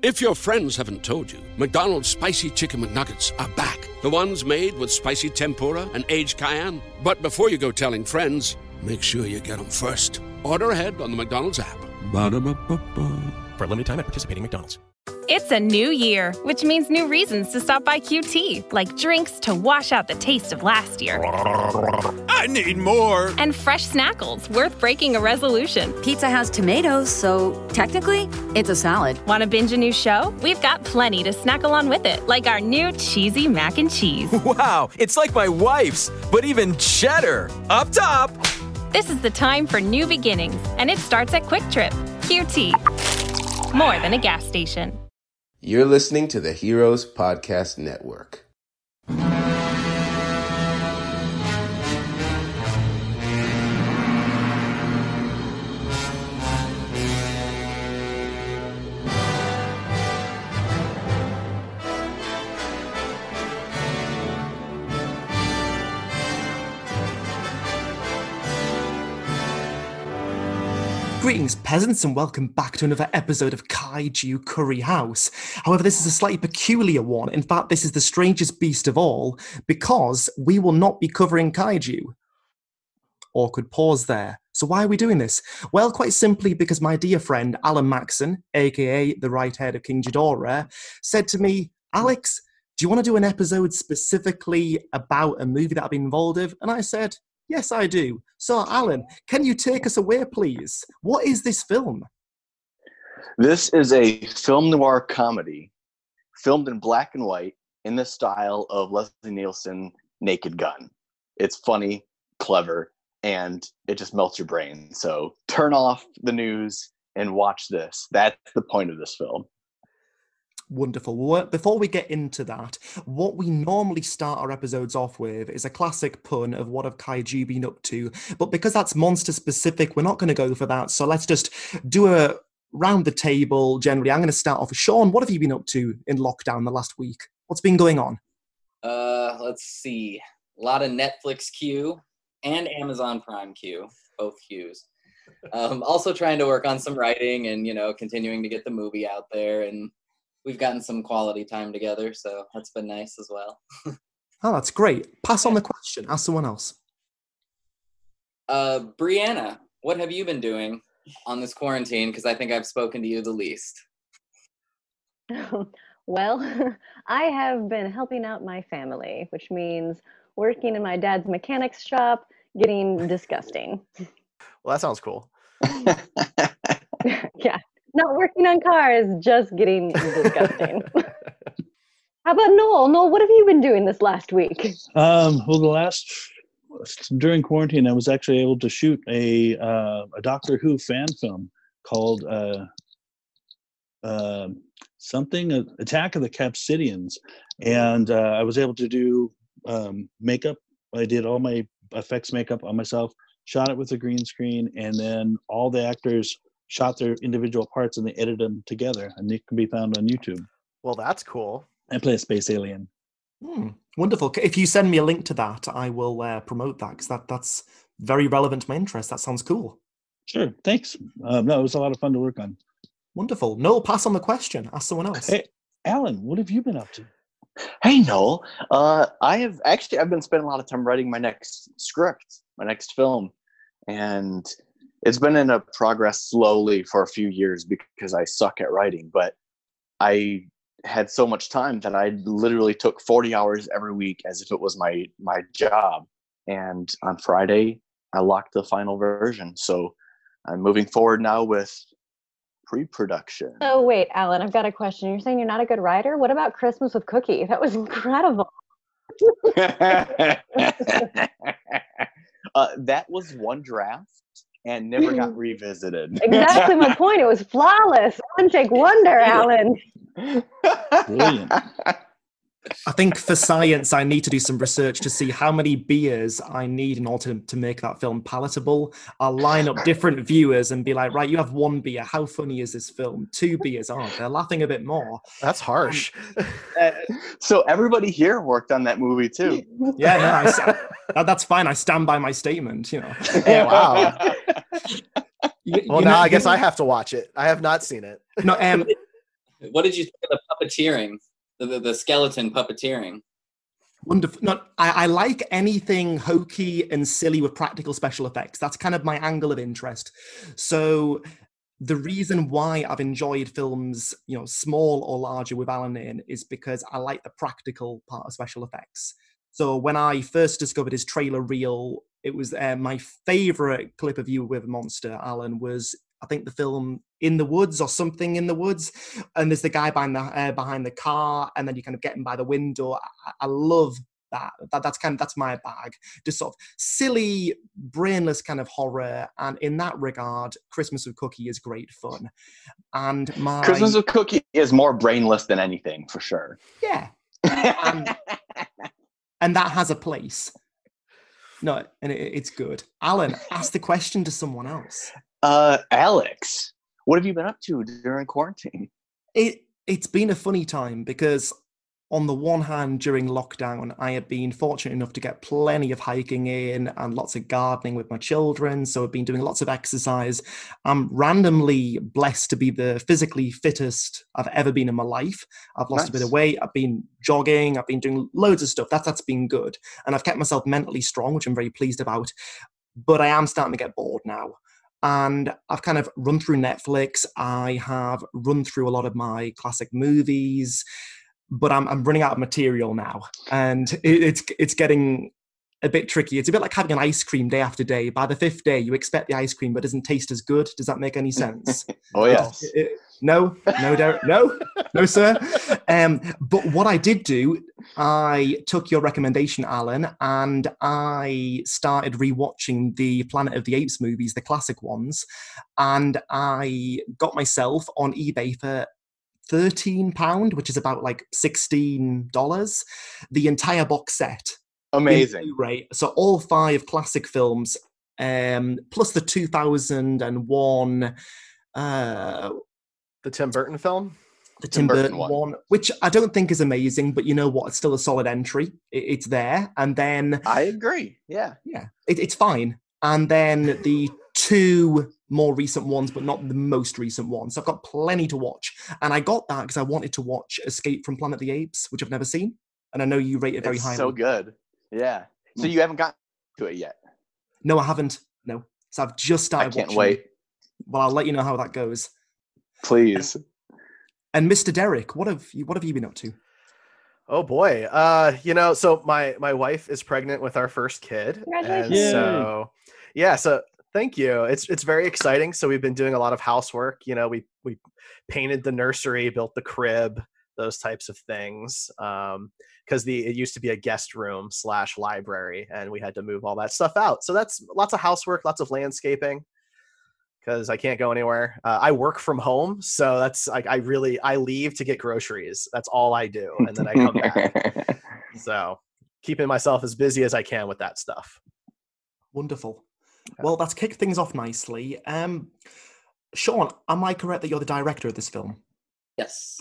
If your friends haven't told you, McDonald's spicy chicken McNuggets are back. The ones made with spicy tempura and aged cayenne. But before you go telling friends, make sure you get them first. Order ahead on the McDonald's app. Ba-da-ba-ba-ba. For a limited time at participating McDonald's. It's a new year, which means new reasons to stop by QT, like drinks to wash out the taste of last year, I need more. and fresh snackles worth breaking a resolution. Pizza has tomatoes, so technically, it's a salad. Want to binge a new show? We've got plenty to snack along with it, like our new cheesy mac and cheese. Wow, it's like my wife's, but even cheddar. Up top. This is the time for new beginnings, and it starts at QuikTrip. QT. More than a gas station. You're listening to the Heroes Podcast Network. Greetings, peasants, and welcome back to another episode of Kaiju Curry House. However, this is a slightly peculiar one. In fact, this is the strangest beast of all because we will not be covering kaiju. Awkward pause there. So, why are we doing this? Well, quite simply because my dear friend Alan Maxson, aka the right head of King Ghidorah, said to me, Alex, do you want to do an episode specifically about a movie that I've been involved with? And I said, Yes, I do. So, Alan, can you take us away, please? What is this film? This is a film noir comedy filmed in black and white in the style of Leslie Nielsen Naked Gun. It's funny, clever, and it just melts your brain. So turn off the news and watch this. That's the point of this film. Wonderful. Well, before we get into that, what we normally start our episodes off with is a classic pun of what have kaiju been up to. But because that's monster specific, we're not going to go for that. So let's just do a round the table generally. I'm going to start off with Sean. What have you been up to in lockdown the last week? What's been going on? Uh, let's see. A lot of Netflix queue and Amazon Prime queue, both queues. Um, also trying to work on some writing and you know continuing to get the movie out there, and we've gotten some quality time together, so that's been nice as well. Oh, that's great. Pass on the question. Ask someone else. Uh, Brianna, what have you been doing on this quarantine? Because I think I've spoken to you the least. well, I have been helping out my family, which means working in my dad's mechanics shop, getting disgusting. Well, that sounds cool. yeah, not working on cars, just getting disgusting. How about Noel? Noel, what have you been doing this last week? Um, well, the last during quarantine, I was actually able to shoot a uh, a Doctor Who fan film called uh, uh, something uh, Attack of the Capsidians, and uh, I was able to do um, makeup. I did all my effects makeup on myself, shot it with a green screen, and then all the actors shot their individual parts and they edited them together, and it can be found on YouTube. Well, that's cool. I play a space alien. Hmm, wonderful. If you send me a link to that, I will uh, promote that because that, that's very relevant to my interest. That sounds cool. Sure, thanks. Um, no, it was a lot of fun to work on. Wonderful. Noel, pass on the question. Ask someone else. Hey, Alan, what have you been up to? Hey Noel, uh, I have actually I've been spending a lot of time writing my next script, my next film, and it's been in a progress slowly for a few years because I suck at writing. But I had so much time that I literally took 40 hours every week as if it was my my job. And on Friday, I locked the final version. So I'm moving forward now with pre-production. Oh, wait, Alan, I've got a question. You're saying you're not a good writer? What about Christmas with Cookie? That was incredible. uh, that was one draft and never got mm-hmm. revisited. Exactly my point. It was flawless. One take wonder, Alan. Brilliant. I think for science, I need to do some research to see how many beers I need in order to, to make that film palatable. I'll line up different viewers and be like, right, you have one beer. How funny is this film? Two beers. Oh, they're laughing a bit more. That's harsh. Uh, so everybody here worked on that movie too. Yeah, no, I, s- that- that's fine. I stand by my statement. You know. Oh, wow. You- Well, you now know- I guess you- I have to watch it. I have not seen it. No, um, What did you think of the puppeteering? The, the, skeleton puppeteering. Wonderful. Not, I, I like anything hokey and silly with practical special effects. That's kind of my angle of interest. So the reason why I've enjoyed films, you know, small or larger with Alan in is because I like the practical part of special effects. So when I first discovered his trailer reel, it was uh, my favorite clip of you with a monster, Alan, was I think the film In the Woods or something in the woods, and there's the guy behind the uh, behind the car, and then you kind of get him by the window. I, I love that. that. That's kind of that's my bag. Just sort of silly, brainless kind of horror, and in that regard, Christmas with Cookie is great fun. And my Christmas with Cookie is more brainless than anything for sure. yeah, and, and that has a place. No, and it, it's good. Alan, ask the question to someone else. Uh, Alex, what have you been up to during quarantine? It it's been a funny time because on the one hand, during lockdown, I have been fortunate enough to get plenty of hiking in and lots of gardening with my children. So I've been doing lots of exercise. I'm randomly blessed to be the physically fittest I've ever been in my life. I've lost a bit of weight. I've been jogging. I've been doing loads of stuff. That's that's been good, and I've kept myself mentally strong, which I'm very pleased about. But I am starting to get bored now and I've kind of run through Netflix. I have run through a lot of my classic movies, but I'm, I'm running out of material now, and it, it's it's getting a bit tricky. It's a bit like having an ice cream day after day. By the fifth day, you expect the ice cream, but it doesn't taste as good. Does that make any sense? Oh yes. It- it- no, no, Derek, no, no, sir. Um, but what I did do, I took your recommendation, Alan, and I started rewatching the Planet of the Apes movies, the classic ones, and I got myself on eBay for thirteen pound, which is about like sixteen dollars, the entire box set Amazing. Blu-ray. So all five classic films, um, plus the 2001, uh, The Tim Burton film. the Tim, Tim Burton Burton, one. one. which I don't think is amazing, but you know what? It's still a solid entry. It, it's there, and then I agree. Yeah. yeah, it, it's fine. And then the two more recent ones, but not the most recent ones. So I've got plenty to watch, and I got that because I wanted to watch Escape from Planet of the Apes, which I've never seen, and I know you rate it very it's highly. so good. Yeah. So Mm. you haven't gotten to it yet. No, I haven't. No, so I've just started I started. can't watching. wait. Well, I'll let you know how that goes. Please. And Mr. Derek, what have you what have you been up to? Oh boy. Uh, you know, so my my wife is pregnant with our first kid. And Congratulations. Yay. so yeah, so thank you. It's it's very exciting. So we've been doing a lot of housework. You know, we we painted the nursery, built the crib, those types of things. Um, because the it used to be a guest room slash library, and we had to move all that stuff out. So that's lots of housework, lots of landscaping. Because I can't go anywhere. Uh, I work from home, so that's like I really I leave to get groceries. That's all I do, and then I come back. So keeping myself as busy as I can with that stuff. Wonderful. Well, that's kicked things off nicely. Um, Sean, am I correct that you're the director of this film? Yes.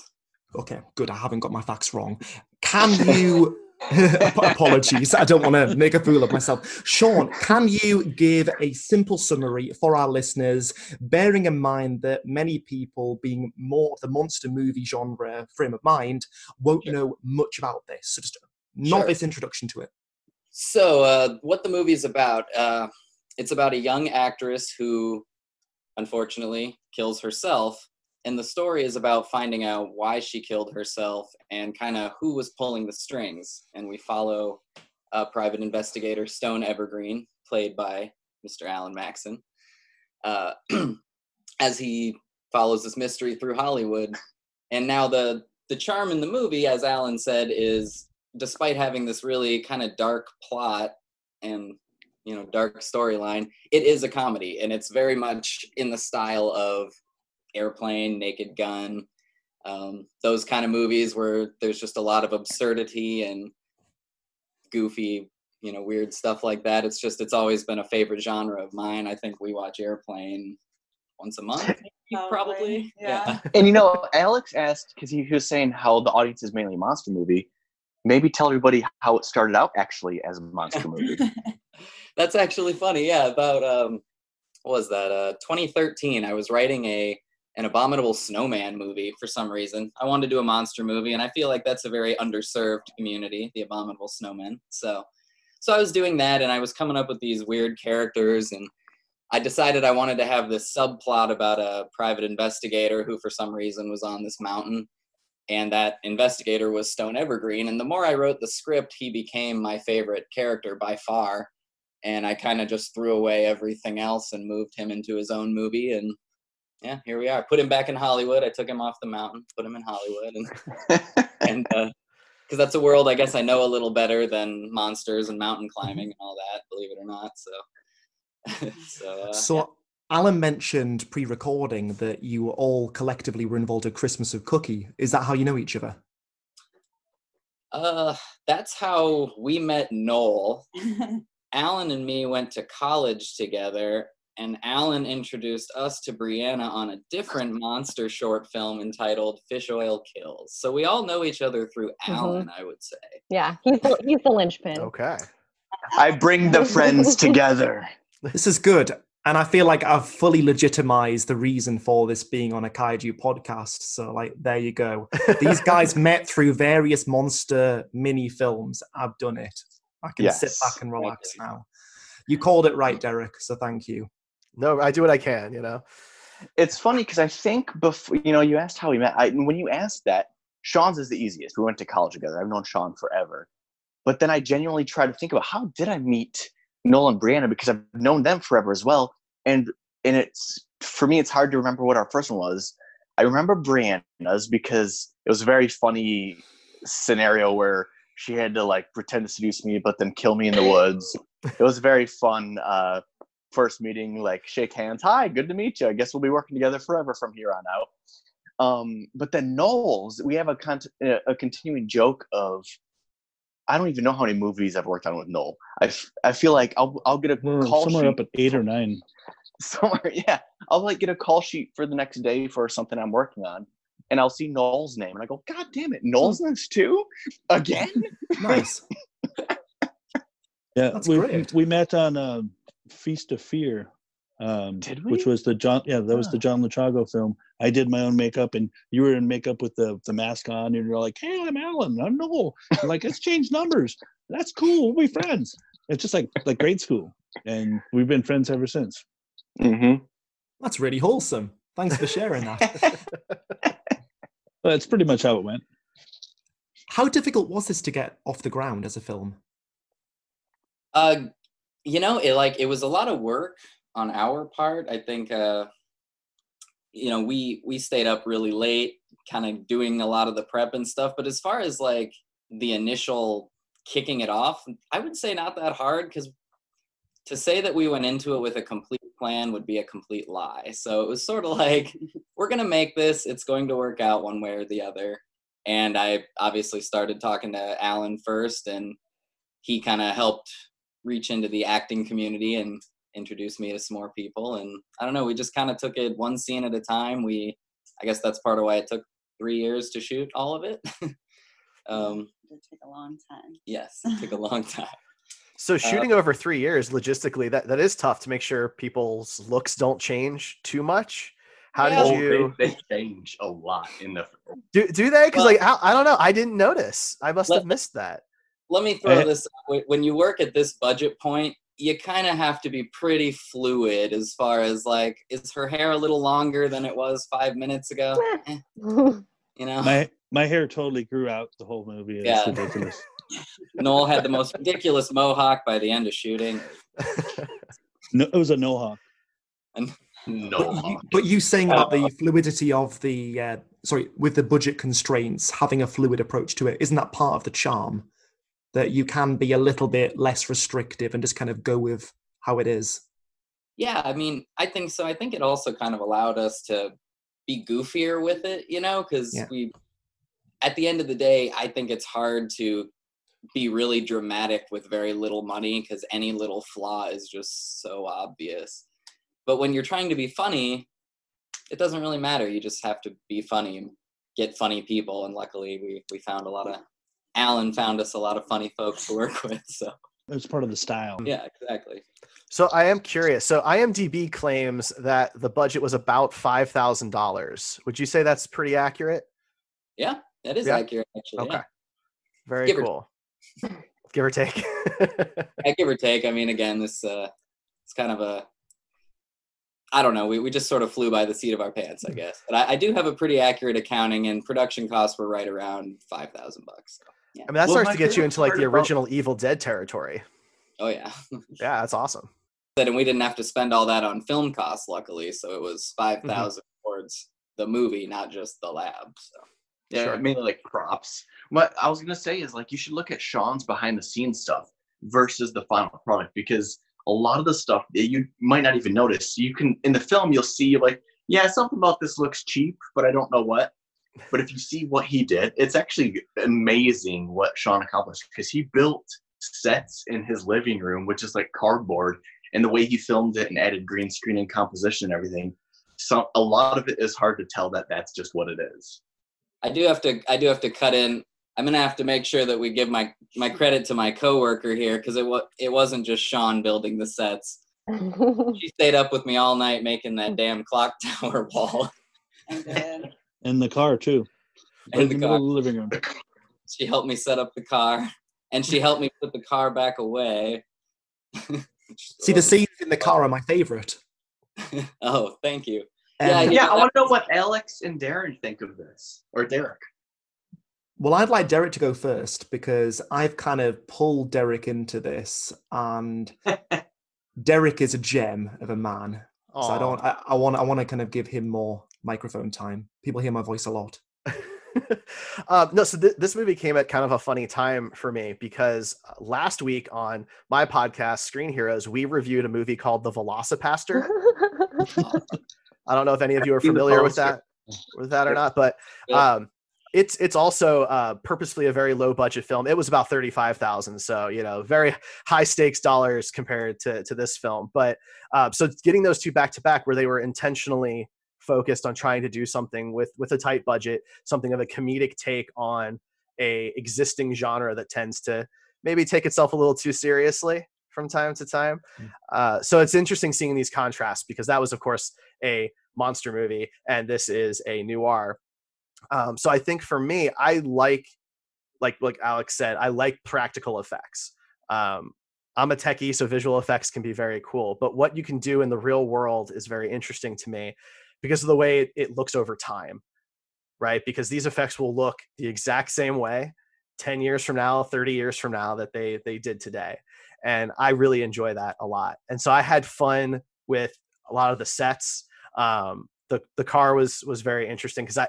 Okay, good. I haven't got my facts wrong. Can you? Apologies, I don't want to make a fool of myself. Sean, can you give a simple summary for our listeners, bearing in mind that many people, being more of the monster movie genre frame of mind, won't know much about this? So just a Sure. novice introduction to it. So, uh, what the movie's about? Uh, it's about a young actress who, unfortunately, kills herself, and the story is about finding out why she killed herself and kind of who was pulling the strings. And we follow uh, private investigator Stone Evergreen, played by Mr. Alan Maxson, uh, as he follows this mystery through Hollywood. And now the the charm in the movie, as Alan said, is despite having this really kind of dark plot and you know dark storyline, it is a comedy, and it's very much in the style of Airplane, Naked Gun, um, those kind of movies where there's just a lot of absurdity and goofy, you know, weird stuff like that. It's just it's always been a favorite genre of mine. I think we watch Airplane once a month, maybe, probably. Yeah. and you know, Alex asked because he, he was saying how the audience is mainly a monster movie. Maybe tell everybody how it started out actually as a monster movie. That's actually funny. Yeah, about um, what was that? Uh, 2013. I was writing a an abominable snowman movie for some reason. I wanted to do a monster movie, and I feel like that's a very underserved community, the abominable snowmen. So, so I was doing that, and I was coming up with these weird characters, and I decided I wanted to have this subplot about a private investigator who, for some reason, was on this mountain, and that investigator was Stone Evergreen. And the more I wrote the script, he became my favorite character by far. And I kind of just threw away everything else and moved him into his own movie, and yeah, here we are. Put him back in Hollywood. I took him off the mountain, put him in Hollywood, and and because uh, that's a world I guess I know a little better than monsters and mountain climbing and all that. Believe it or not. So, so, uh, so yeah. Alan mentioned pre-recording that you all collectively were involved at Christmas of Cookie. Is that how you know each other? Uh, that's how we met Noel. Alan and me went to college together, and Alan introduced us to Brianna on a different monster short film entitled Fish Oil Kills. So we all know each other through mm-hmm. Alan, I would say. Yeah, he's the, he's the linchpin. Okay. I bring the friends together. This is good. And I feel like I've fully legitimized the reason for this being on a kaiju podcast. So, like, there you go. These guys met through various monster mini films. I've done it. I can sit back and relax now. You called it right, Derek. So, thank you. No, I do what I can, you know. It's funny because I think before you know you asked how we met. I, when you asked that, Sean's is the easiest. We went to college together. I've known Sean forever, but then I genuinely try to think about how did I meet Nolan and Brianna because I've known them forever as well. And and it's for me, it's hard to remember what our first one was. I remember Brianna's because it was a very funny scenario where she had to like pretend to seduce me, but then kill me in the woods. It was very fun uh, first meeting. Like shake hands, hi, good to meet you. I guess we'll be working together forever from here on out. Um, but then Noel's, we have a con- a a continuing joke of I don't even know how many movies I've worked on with Noel. I, f- I feel like I'll I'll get a We're call somewhere sheet up at eight or nine. somewhere. Yeah, I'll like get a call sheet for the next day for something I'm working on, and I'll see Noel's name, and I go, God damn it, Noel's in this too, again. Nice. Yeah, That's we great. we met on uh, Feast of Fear, um, Did which was the John. Yeah, that was the. John Lachago film. I did my own makeup, and you were in makeup with the the mask on, and you're like, "Hey, I'm Alan. I'm Noel." You're like, "Let's change numbers. That's cool. We'll be friends." It's just like like grade school, and we've been friends ever since. Mm-hmm. That's really wholesome. Thanks for sharing that. But it's pretty much how it went. How difficult was this to get off the ground as a film? Uh, you know, it like it was a lot of work on our part. I think, uh, you know, we we stayed up really late, kind of doing a lot of the prep and stuff. But as far as like the initial kicking it off, I would say not that hard because to say that we went into it with a complete plan would be a complete lie. So it was sort of like, we're gonna make this. It's going to work out one way or the other. And I obviously started talking to Alan first, and he kind of helped reach into the acting community and introduce me to some more people. And I don't know, we just kind of took it one scene at a time. We, I guess that's part of why it took three years to shoot all of it. um, It took a long time. yes, it took a long time. So Uh, shooting over three years, logistically, that, that is tough to make sure people's looks don't change too much. How Yeah. did Oh, you They, they change a lot in the. do? Do they? Because Well- like I, I don't know, I didn't notice. I must Let- have missed that. Let me throw Eh. this out. When you work at this budget point, you kind of have to be pretty fluid as far as like, is her hair a little longer than it was five minutes ago? Eh, you know, My my hair totally grew out the whole movie. It's Yeah. ridiculous. Noel had the most ridiculous mohawk by the end of shooting. No, it was a no hawk. No. But you, but you saying about the fluidity of the uh, sorry with the budget constraints, having a fluid approach to it, isn't that part of the charm? That you can be a little bit less restrictive and just kind of go with how it is. Yeah, I mean, I think so. I think it also kind of allowed us to be goofier with it, you know, because Yeah. we, at the end of the day, I think it's hard to be really dramatic with very little money because any little flaw is just so obvious. But when you're trying to be funny, it doesn't really matter. You just have to be funny and get funny people. And luckily, we we found a lot of. Alan found us a lot of funny folks to work with. So It's part of the style. Yeah, exactly. So I am curious. So IMDb claims that the budget was about five thousand dollars. Would you say that's pretty accurate? Yeah, that is Yeah? accurate actually. Okay. Yeah. Very Give or- cool. Give or take. Yeah, give or take. I mean, again, this uh, it's kind of a. I don't know. We, we just sort of flew by the seat of our pants, I guess. But I, I do have a pretty accurate accounting, and production costs were right around five thousand bucks. So, yeah. I mean, that Well, starts to get you into like part the about- original Evil Dead territory. Oh yeah. Yeah, that's awesome. and we didn't have to spend all that on film costs, luckily. So it was five Mm-hmm. towards the movie, not just the lab. So Yeah, Sure. mainly like props. What I was gonna say is like you should look at Sean's behind the scenes stuff versus the final product because a lot of the stuff that you might not even notice. You can in the film you'll see like, yeah, something about this looks cheap, but I don't know what. But if you see what he did, it's actually amazing what Sean accomplished because he built sets in his living room, which is like cardboard, and the way he filmed it and added green screen and composition and everything. So a lot of it is hard to tell that that's just what it is. I do have to I do have to cut in. I'm gonna have to make sure that we give my my credit to my coworker here because it was it wasn't just Sean building the sets. She stayed up with me all night making that damn clock tower wall. In the car too. In in the the car. the living room. She helped me set up the car, and she helped me put the car back away. See, the scenes in the car are my favorite. Oh, thank you. Um, yeah, Yeah, I want to know what Alex and Darren think of this, or Derek. Well, I'd like Derek to go first because I've kind of pulled Derek into this, and Derek is a gem of a man. So I don't. I, I want. I want to kind of give him more microphone time. People hear my voice a lot. um, no, so th- this movie came at kind of a funny time for me because uh, last week on my podcast, Screen Heroes, we reviewed a movie called The VelociPastor. I don't know if any of you are familiar with that, with that or not, but um, it's it's also uh, purposefully a very low budget film. It was about thirty five thousand, so you know, very high stakes dollars compared to to this film. But uh, so getting those two back to back, where they were intentionally focused on trying to do something with with a tight budget, something of a comedic take on a existing genre that tends to maybe take itself a little too seriously from time to time. Uh, so it's interesting seeing these contrasts because that was, of course, a monster movie, and this is a noir. Um, so I think for me, I like, like like Alex said, I like practical effects. Um, I'm a techie, so visual effects can be very cool. But what you can do in the real world is very interesting to me because of the way it, it looks over time, right? Because these effects will look the exact same way 10 years from now, 30 years from now that they they did today. And I really enjoy that a lot. And so I had fun with a lot of the sets. Um, the the car was was very interesting because I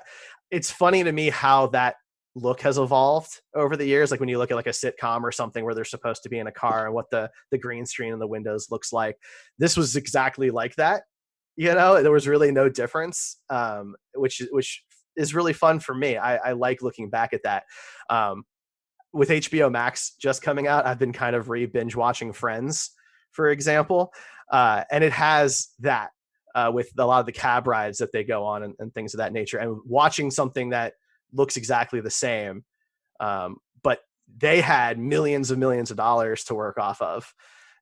it's funny to me how that look has evolved over the years like when you look at like a sitcom or something where they're supposed to be in a car and what the the green screen and the windows looks like this was exactly like that you know there was really no difference um which which is really fun for me. I i like looking back at that. Um with hbo max just coming out i've been kind of re binge watching friends for example uh and it has that uh, with a lot of the cab rides that they go on and, and things of that nature and watching something that looks exactly the same um, but they had millions of millions of dollars to work off of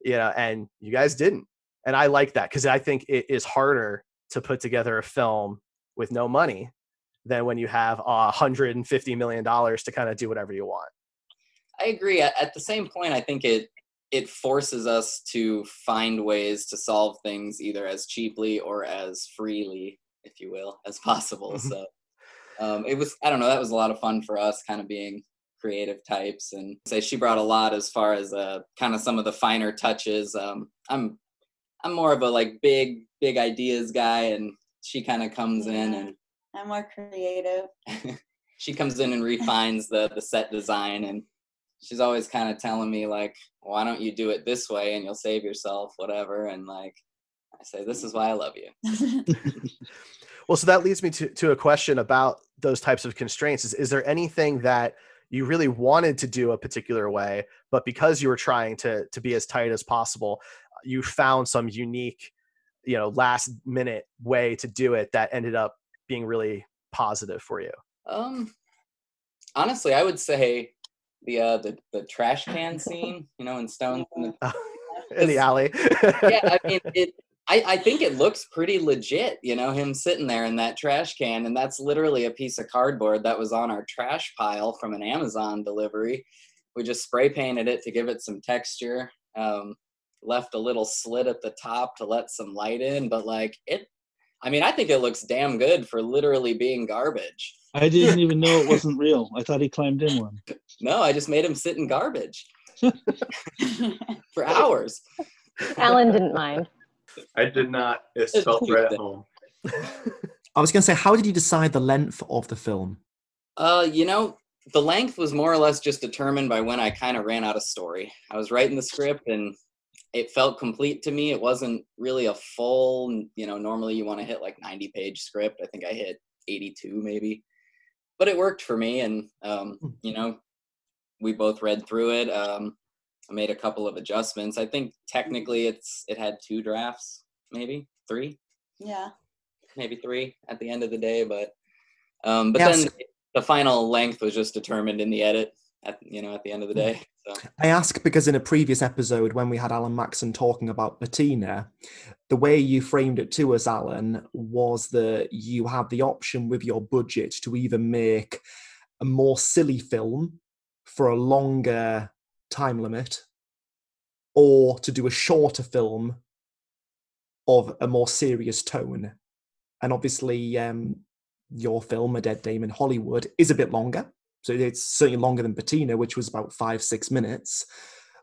you know and you guys didn't and i like that because i think it is harder to put together a film with no money than when you have a hundred and fifty million dollars to kind of do whatever you want I agree. At, at the same point, I think it it forces us to find ways to solve things either as cheaply or as freely, if you will, as possible. so um, it was I don't know that was a lot of fun for us, kind of being creative types, and say she brought a lot as far as uh, kind of some of the finer touches. Um, I'm I'm more of a like big big ideas guy, and she kind of comes in and I'm more creative. she comes in and refines the the set design and she's always kind of telling me like why don't you do it this way and you'll save yourself whatever and like i say this is why i love you. Well so that leads me to, to a question about those types of constraints. Is, is there anything that you really wanted to do a particular way but because you were trying to to be as tight as possible you found some unique you know last minute way to do it that ended up being really positive for you um honestly i would say the uh the, the trash can scene, you know, in Stones in the, in the alley. yeah, I mean it I, I think it looks pretty legit, you know, him sitting there in that trash can, and that's literally a piece of cardboard that was on our trash pile from an Amazon delivery. We just spray painted it to give it some texture. Um, left a little slit at the top to let some light in, but like it, I mean, I think it looks damn good for literally being garbage. I didn't even know it wasn't real. I thought he climbed in one. No, I just made him sit in garbage for hours. Alan didn't mind. I did not. It felt right at home. I was going to say, how did you decide the length of the film? Uh, you know, the length was more or less just determined by when I kind of ran out of story. I was writing the script and it felt complete to me. It wasn't really a full, you know, normally you want to hit like 90 page script. I think I hit 82 maybe. But it worked for me and um, Hmm. you know, we both read through it. Um I made a couple of adjustments. I think technically it's it had two drafts, maybe three, Yeah. maybe three at the end of the day. But um, but Yes. then the final length was just determined in the edit. At you know at the end of the day. So I ask because in a previous episode, when we had Alan Maxson talking about Patina, the way you framed it to us, Alan, was that you had the option with your budget to either make a more silly film for a longer time limit or to do a shorter film of a more serious tone. And obviously, um, your film, A Dead Dame in Hollywood, is a bit longer. So it's certainly longer than Patina, which was about five, six minutes.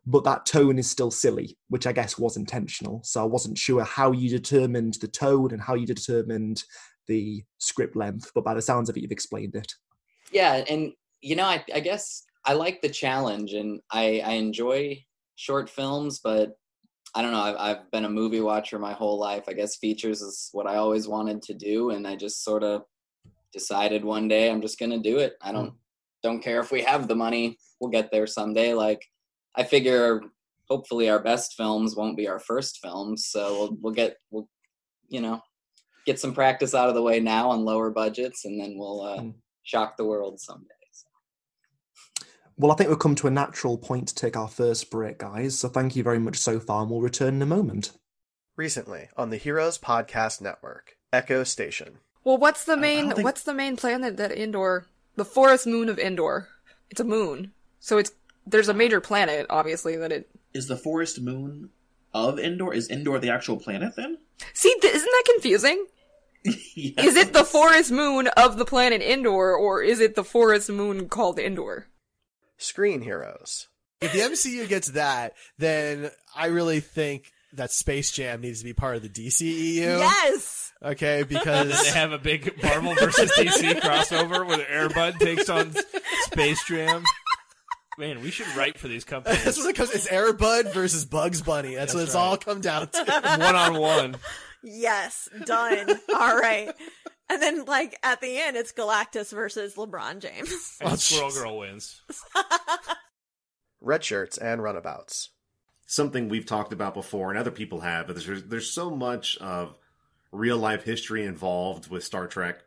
But that tone is still silly, which I guess was intentional. So I wasn't sure how you determined the tone and how you determined the script length. But by the sounds of it, you've explained it. yeah, and you know I, I guess I like the challenge and I, I enjoy short films, but I don't know. I've, I've been a movie watcher my whole life. I guess features is what I always wanted to do, and I just sort of decided one day I'm just gonna do it. I don't hmm. Don't care if we have the money. We'll get there someday. Like I figure, hopefully our best films won't be our first films, so we'll we'll get we'll you know get some practice out of the way now on lower budgets, and then we'll uh, shock the world someday. Well, I think we've come to a natural point to take our first break, guys. So thank you very much so far, and we'll return in a moment. Recently on the Heroes Podcast Network, Echo Station. Well, what's the main what's the main planet that Endor the forest moon of Endor? It's a moon. So it's there's a major planet obviously that it Is the forest moon of Endor? Is Endor the actual planet then? See, th- isn't that confusing? Is it the forest moon of the planet Endor or is it the forest moon called Endor? Screen Heroes. If the MCU gets that, then I really think that Space Jam needs to be part of the DCEU. Yes. Okay, because they have a big Marvel versus DC crossover where Airbud takes on Space Jam? Man, we should write for these companies. that's what it comes. It's Airbud versus Bugs Bunny. That's, what it's right. all come down to. One on one. Yes, done. All right. And then, like at the end, it's Galactus versus LeBron James. And Squirrel Girl wins. Red shirts and runabouts. something we've talked about before and other people have, but there's there's so much of real life history involved with Star Trek.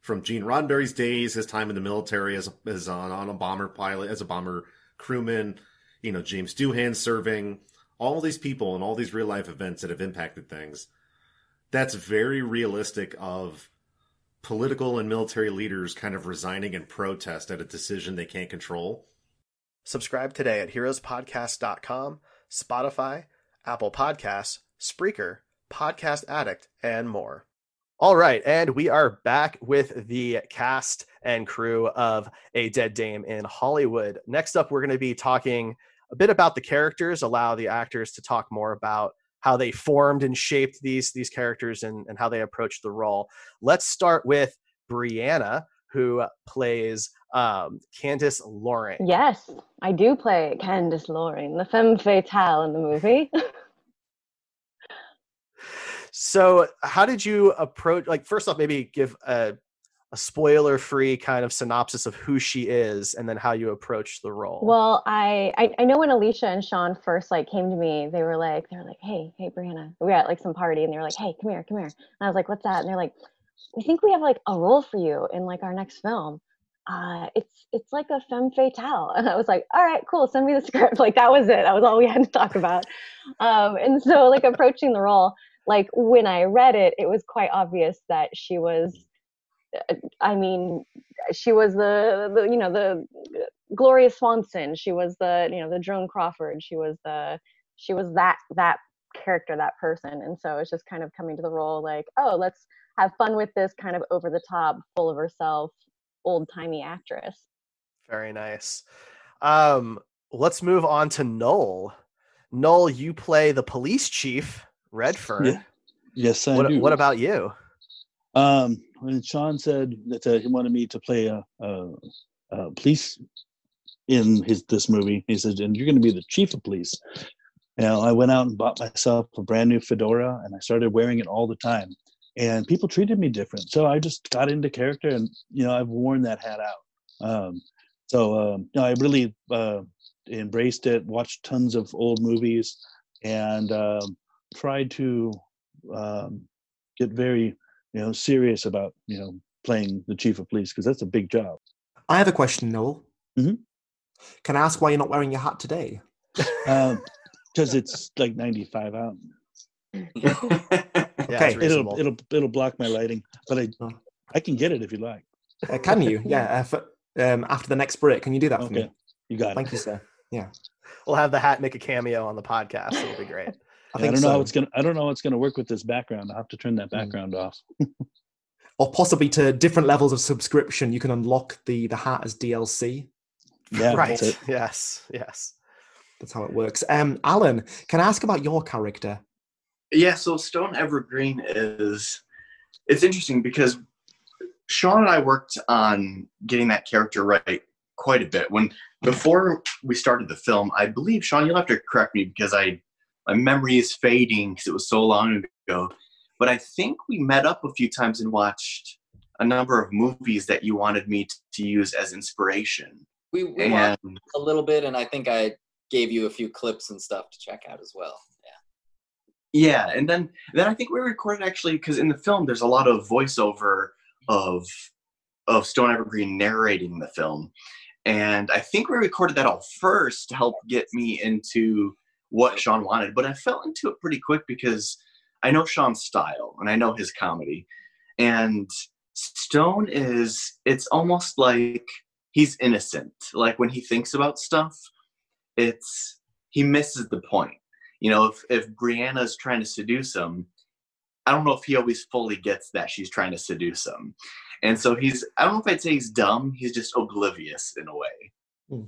From Gene Roddenberry's days, his time in the military as a, as on, on a bomber pilot, as a bomber crewman, you know James Doohan serving, all these people and all these real life events that have impacted things. That's very realistic of political and military leaders kind of resigning in protest at a decision they can't control. Subscribe today at heroespodcast.com, Spotify, Apple Podcasts, Spreaker, Podcast Addict, and more. All right, and we are back with the cast and crew of A Dead Dame in Hollywood. Next up, we're going to be talking a bit about the characters, allow the actors to talk more about how they formed and shaped these these characters and, and how they approached the role. Let's start with Brianna, who plays um, Candice Loring. Yes, I do play Candice Loring, the femme fatale in the movie. So, how did you approach? Like, first off, maybe give a, a spoiler-free kind of synopsis of who she is, and then how you approach the role. Well, I, I I know when Alicia and Sean first like came to me, they were like they were like, "Hey, hey, Brianna," we were at like some party, and they were like, "Hey, come here, come here," and I was like, "What's that?" And they're like, "We think we have like a role for you in like our next film." uh, it's it's like a femme fatale. And I was like, all right, cool, send me the script. Like that was it. That was all we had to talk about. Um, and so like approaching the role, like when I read it, it was quite obvious that she was. uh, I mean, she was the, the you know the Gloria Swanson. She was the you know the Joan Crawford. She was the she was that that character, that person. And so it's just kind of coming to the role like, oh, let's have fun with this kind of over the top, full of herself, old timey actress. Very nice. Um, let's move on to Noel. Noel, you play the police chief, Redford. Yeah. Yes, I what, do. what about you? Um, when Sean said that uh, he wanted me to play a, a, a police in his this movie, he said, "And you're going to be the chief of police." You know, I went out and bought myself a brand new fedora, and I started wearing it all the time. And people treated me different, so I just got into character, and you know, I've worn that hat out. Um, so um, you know, I really uh, embraced it. Watched tons of old movies, and um, tried to um, get very you know serious about you know playing the chief of police because that's a big job. I have a question, Noel. Mhm. Can I ask why you're not wearing your hat today? because it's like 95 out. Okay. it'll it'll it'll block my lighting, but I I can get it if you like. Uh, can you? Yeah. Uh, for, um, after the next break, can you do that for Okay, me? you got it. Thank you, sir. Yeah. We'll have the hat make a cameo on the podcast. It'll be great. I I, don't know how it's gonna I don't know how it's gonna work with this background. I'll have to turn that background off. Or possibly to different levels of subscription, you can unlock the the hat as DLC. Yeah, right. that's it. Yes. Yes. That's how it works. Um, Alan, can I ask about your character? Yeah, so Stone Evergreen is it's interesting because Sean and I worked on getting that character right quite a bit. When before we started the film, I believe Sean, you'll have to correct me because I my memory is fading because it was so long ago. But I think we met up a few times and watched a number of movies that you wanted me t- to use as inspiration. We, we And- watched a little bit, and I think I gave you a few clips and stuff to check out as well. Yeah, yeah, and then then I think we recorded actually because in the film there's a lot of voiceover of of Stone Evergreen narrating the film, and I think we recorded that all first to help get me into what Sean wanted. But I fell into it pretty quick because I know Sean's style and I know his comedy, and Stone is it's almost like he's innocent. Like when he thinks about stuff, it's he misses the point. You know, if if Brianna's trying to seduce him, I don't know if he always fully gets that she's trying to seduce him. And so he's I don't know if I'd say he's dumb, he's just oblivious in a way. Hmm.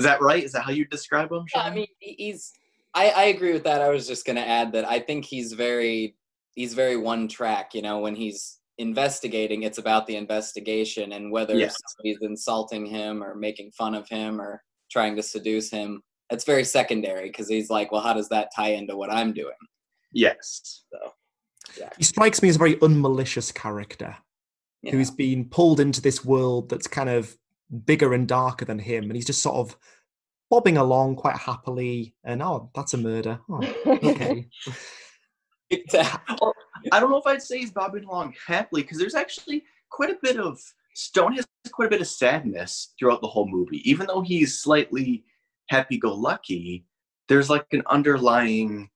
Is that right? Is that how you describe him? Yeah, I mean, he's. I, I agree with that. I was just going to add that I think he's very, he's very one track. You know, when he's investigating, it's about the investigation and whether Yes. somebody's insulting him or making fun of him or trying to seduce him. That's very secondary because he's like, well, how does that tie into what I'm doing? Yes. So, yeah. He strikes me as a very unmalicious character who's been pulled into this world that's kind of bigger and darker than him, and he's just sort of bobbing along quite happily. And oh, that's a murder. Oh, okay. I don't know if I'd say he's bobbing along happily because there's actually quite a bit of Stone has quite a bit of sadness throughout the whole movie. Even though he's slightly happy-go-lucky, there's like an underlying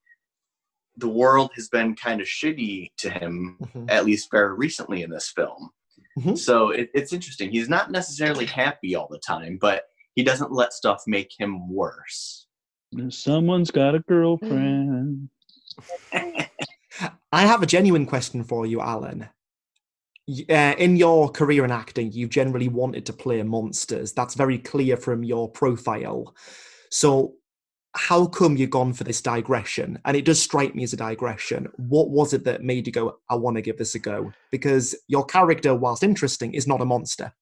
the world has been kind of shitty to him, Mhm. at least very recently in this film. Mhm. So it, it's interesting. He's not necessarily happy all the time, but he doesn't let stuff make him worse. Someone's got a girlfriend. I have a genuine question for you, Alan. Uh, in your career in acting, you've generally wanted to play monsters. That's very clear from your profile. So, how come you've gone for this digression? And it does strike me as a digression. What was it that made you go, I want to give this a go? Because your character, whilst interesting, is not a monster.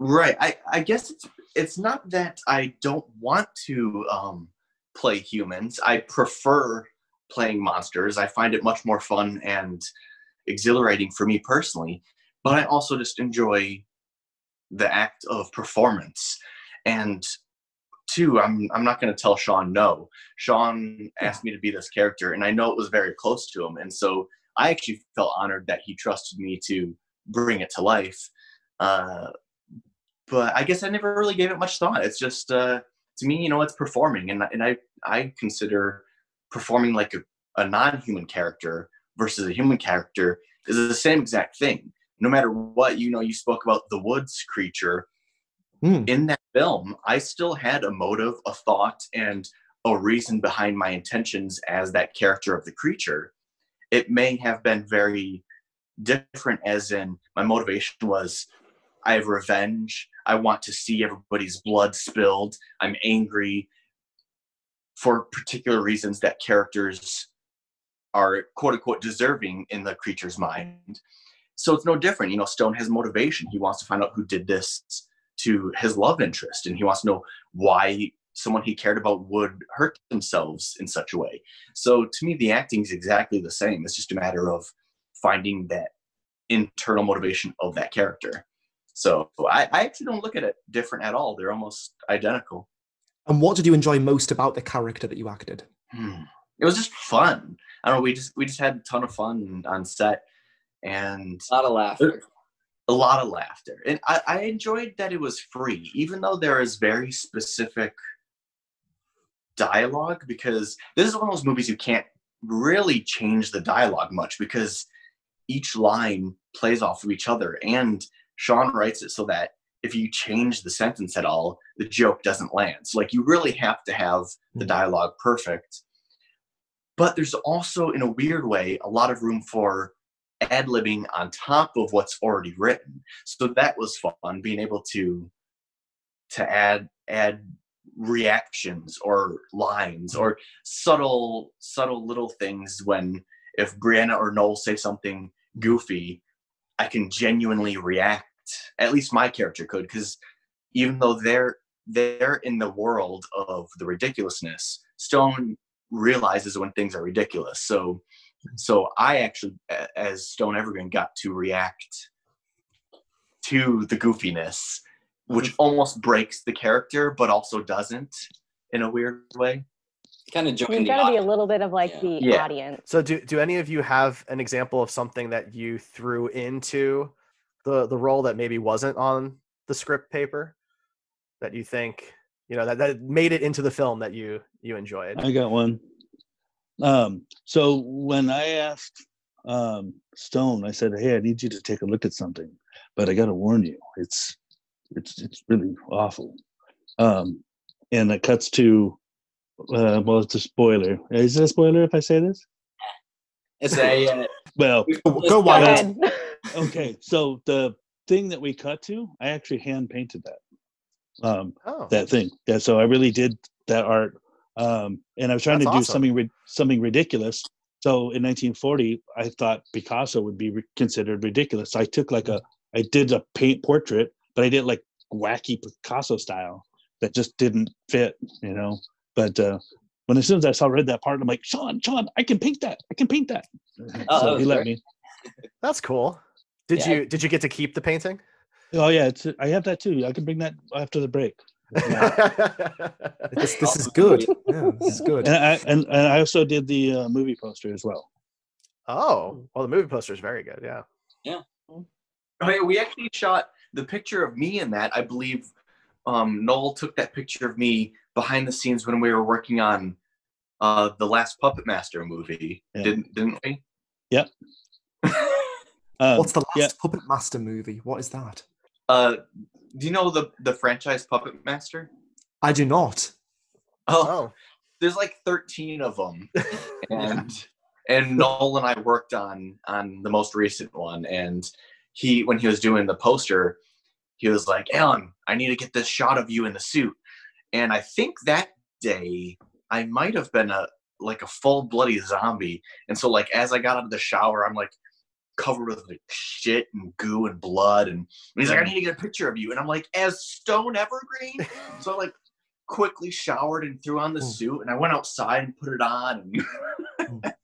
Right. I, I guess it's it's not that I don't want to um, play humans. I prefer playing monsters. I find it much more fun and exhilarating for me personally. But I also just enjoy the act of performance. And two, I'm I'm not going to tell Sean no. Sean asked me to be this character, and I know it was very close to him, and so I actually felt honored that he trusted me to bring it to life. Uh, but I guess I never really gave it much thought. It's just uh, to me, you know, it's performing, and and I I consider performing like a, a non-human character versus a human character is the same exact thing. No matter what, you know, you spoke about the woods creature. Mm. In that film, I still had a motive, a thought, and a reason behind my intentions as that character of the creature. It may have been very different, as in my motivation was I have revenge. I want to see everybody's blood spilled. I'm angry for particular reasons that characters are quote unquote deserving in the creature's mind. So it's no different. You know, Stone has motivation. He wants to find out who did this to his love interest, and he wants to know why someone he cared about would hurt themselves in such a way. So to me, the acting is exactly the same. It's just a matter of finding that internal motivation of that character. So I, I actually don't look at it different at all. They're almost identical. And what did you enjoy most about the character that you acted? Hmm. It was just fun. I don't know. We just we just had a ton of fun on set, and a lot of laughter. A lot of laughter, and I, I enjoyed that it was free, even though there is very specific dialogue. Because this is one of those movies you can't really change the dialogue much because each line plays off of each other, and Sean writes it so that if you change the sentence at all, the joke doesn't land. So like you really have to have the hmm. dialogue perfect. But there's also, in a weird way, a lot of room for ad libbing on top of what's already written. So that was fun, being able to to add add reactions or lines or subtle subtle little things when if Brianna or Noel say something goofy, I can genuinely react. At least my character could, because even though they're they're in the world of the ridiculousness, Stone realizes when things are ridiculous. So so I actually, as Stone Evergreen, got to react to the goofiness, which mm-hmm. almost breaks the character, but also doesn't in a weird way. Kind of joking. You've got to be a little bit of like the Yeah. audience. So do do any of you have an example of something that you threw into the the role that maybe wasn't on the script paper that you think you know that, that made it into the film that you you enjoyed? I got one. Um, so when I asked um, Stone, I said, "Hey, I need you to take a look at something, but I got to warn you, it's it's it's really awful." Um, and it cuts to, uh, well, it's a spoiler. Is it a spoiler if I say this? It's a uh, Well, Go wild. ahead. okay, so the thing that we cut to, I actually hand painted that. Um, Oh. that thing. Yeah, so I really did that art, um, and I was trying That's to do awesome. something something ridiculous. So in 1940, I thought Picasso would be re- considered ridiculous. So I took like a, I did a paint portrait, but I did like wacky Picasso style that just didn't fit, you know. But uh, when as soon as I saw read that part, I'm like, Sean, Sean, I can paint that. I can paint that. Oh, so that he was let great. me. That's cool. Did Yeah. you did you get to keep the painting? Oh yeah, it's, I have that too. I can bring that after the break. This, this is good. Yeah, this is good. And I and, and I also did the uh, movie poster as well. Oh, well, the movie poster is very good. Yeah. Yeah. Oh, yeah, we actually shot the picture of me in that. I believe um, Noel took that picture of me behind the scenes when we were working on uh, the last Puppet Master movie. Yeah. Didn't didn't we? Yep. Um, What's the last Puppet Master movie? What is that? Uh, do you know the the franchise Puppet Master? I do not. Oh, oh. there's like 13 of them, and and Noel and I worked on on the most recent one, and he when he was doing the poster, he was like, "Alan, I need to get this shot of you in the suit," and I think that day I might have been a like a full bloody zombie, and so like as I got out of the shower, I'm like covered with like shit and goo and blood and, he's like i need to get a picture of you and i'm like as stone evergreen? So I like quickly showered and threw on the mm. suit and i went outside and put it on mm.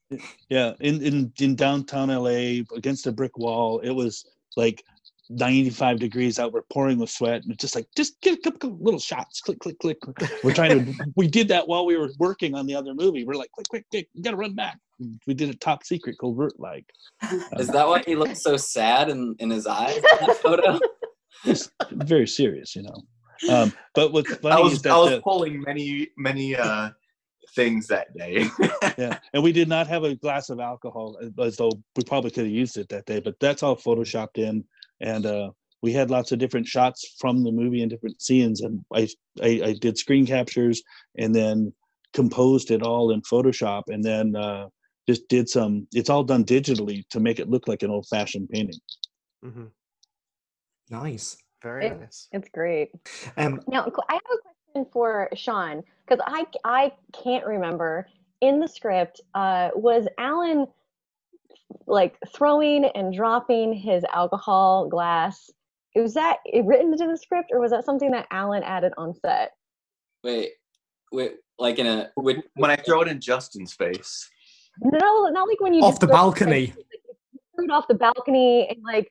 Yeah, in in in downtown LA against a brick wall, it was like 95 degrees out. We're pouring with sweat, and it's just like just get a couple little shots, click, click, click. We're trying to. we did that while we were working on the other movie. We're like, quick, quick, quick, You gotta run back. We did a top secret covert like. Is that why he looks so sad in, in his eyes in that photo? it's very serious, you know. Um, but what's funny I was is that I was the- pulling many many uh things that day. yeah, and we did not have a glass of alcohol, uh, as though we probably could have used it that day. But that's all photoshopped in, and uh, we had lots of different shots from the movie and different scenes. And I, I, I did screen captures and then composed it all in Photoshop, and then uh, just did some. It's all done digitally to make it look like an old-fashioned painting. Mm-hmm. Nice. Very It- nice. It's great. Um, Now, I have a question for Sean because I I can't remember in the script. Uh, was Alan like throwing and dropping his alcohol glass? Was that written into the script, or was that something that Alan added on set? Wait, wait, like in a with, when I throw it in Justin's face. No, not like when you Off just the throw it, like, balcony. it off the balcony and like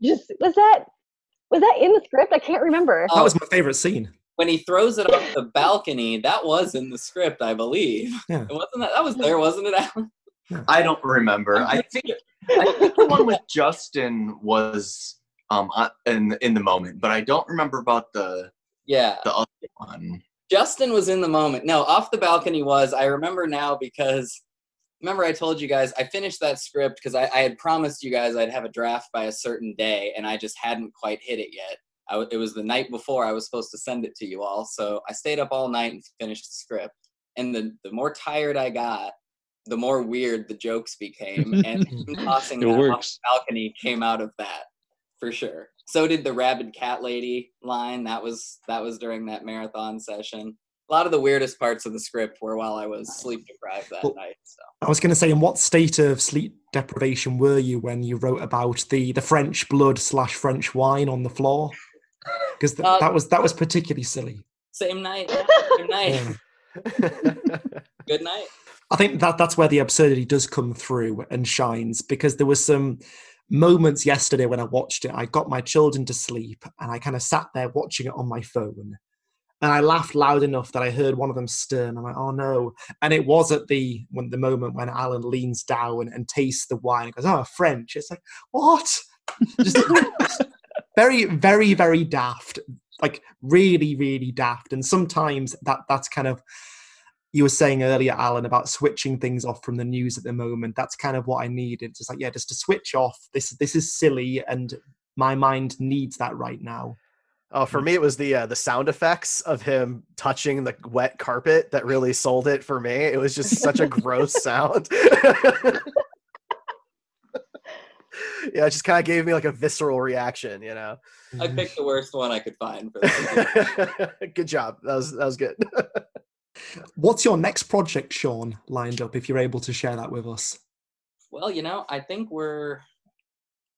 just was that was that in the script? I can't remember. That was my favorite scene. when he throws it off the balcony, that was in the script, I believe. Yeah. It wasn't that that was there, wasn't it, Alan? I don't remember. I think I think the one with Justin was um uh, in in the moment, but I don't remember about the Yeah. the other one. Justin was in the moment. No, off the balcony was. I remember now because remember I told you guys I finished that script because I, I had promised you guys I'd have a draft by a certain day, and I just hadn't quite hit it yet. I w it was the night before I was supposed to send it to you all, so I stayed up all night and finished the script. And the the more tired I got, the more weird the jokes became, and tossing It that off the balcony came out of that for sure. So did the rabid cat lady line. That was that was during that marathon session. A lot of the weirdest parts of the script were while I was sleep deprived that Well- night. So I was going to say, in what state of sleep deprivation were you when you wrote about the the French blood slash French wine on the floor? Because th- Uh, that was that was particularly silly. same night, same night. Good night. I think that that's where the absurdity does come through and shines because there was some moments yesterday when I watched it. I got my children to sleep and I kind of sat there watching it on my phone. And I laughed loud enough that I heard one of them stir, and I'm like, "Oh no!" And it was at the when the moment when Alan leans down and tastes the wine and goes, "Oh, French." It's like, what? Just very, very, very daft. Like really, really daft. And sometimes that that's kind of you were saying earlier, Alan, about switching things off from the news at the moment. That's kind of what I needed. Just like, yeah, just to switch off. This this is silly, and my mind needs that right now. Oh, for me, it was the uh, the sound effects of him touching the wet carpet that really sold it for me. It was just such a gross sound. yeah, it just kind of gave me like a visceral reaction. You know. I picked the worst one I could find for that. good job. That was that was good. What's your next project, Sean, lined up? If you're able to share that with us. Well, you know, I think we're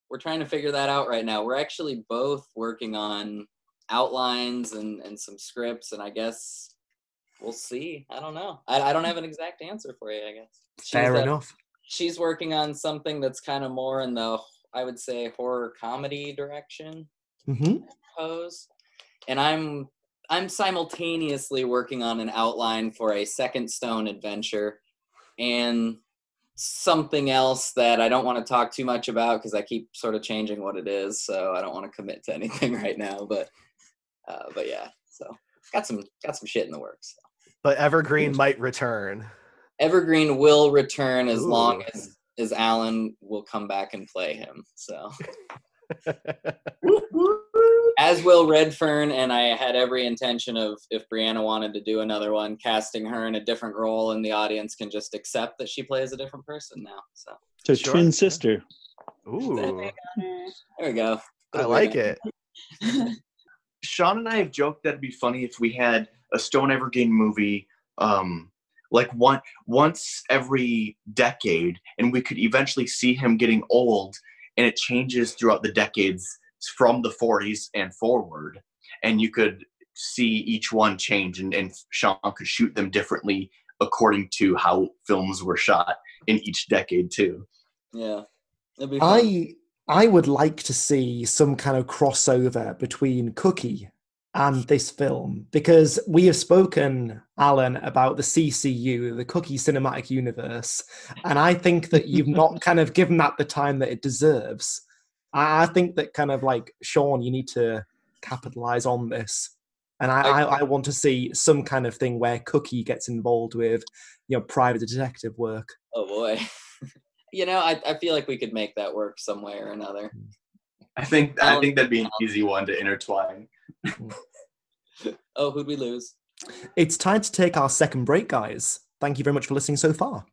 we're trying to figure that out right now. We're actually both working on outlines and and some scripts, and I guess we'll see. I don't know. I, I don't have an exact answer for you. I guess. Fair uh, enough. She's working on something that's kind of more in the I would say horror comedy direction. hmm Pose, and I'm I'm simultaneously working on an outline for a Second Stone adventure, and something else that I don't want to talk too much about because I keep sort of changing what it is, so I don't want to commit to anything right now. But uh, but yeah, so got some got some shit in the works. but Evergreen might return. Evergreen will return as long as as Alan will come back and play him. So as will Redfern, and I had every intention of if Brianna wanted to do another one, casting her in a different role, and the audience can just accept that she plays a different person now. So It's her Sure. twin sister. Ooh, there we go. I like it. Sean and I have joked that it'd be funny if we had a Stone Evergreen movie, um, like one once every decade, and we could eventually see him getting old, and it changes throughout the decades from the 40s and forward, and you could see each one change, and, and Sean could shoot them differently according to how films were shot in each decade too. Yeah, it'd be fun. I I would like to see some kind of crossover between Cookie and this film because we have spoken, Alan, about the CCU, the Cookie Cinematic Universe, and I think that you've not kind of given that the time that it deserves. I I think that kind of like Sean, you need to capitalize on this. And I, I, I want to see some kind of thing where Cookie gets involved with, you know, private detective work. Oh boy. you know, I, I feel like we could make that work some way or another. I think I think that'd be an easy one to intertwine. oh, who'd we lose? It's time to take our second break, guys. Thank you very much for listening so far.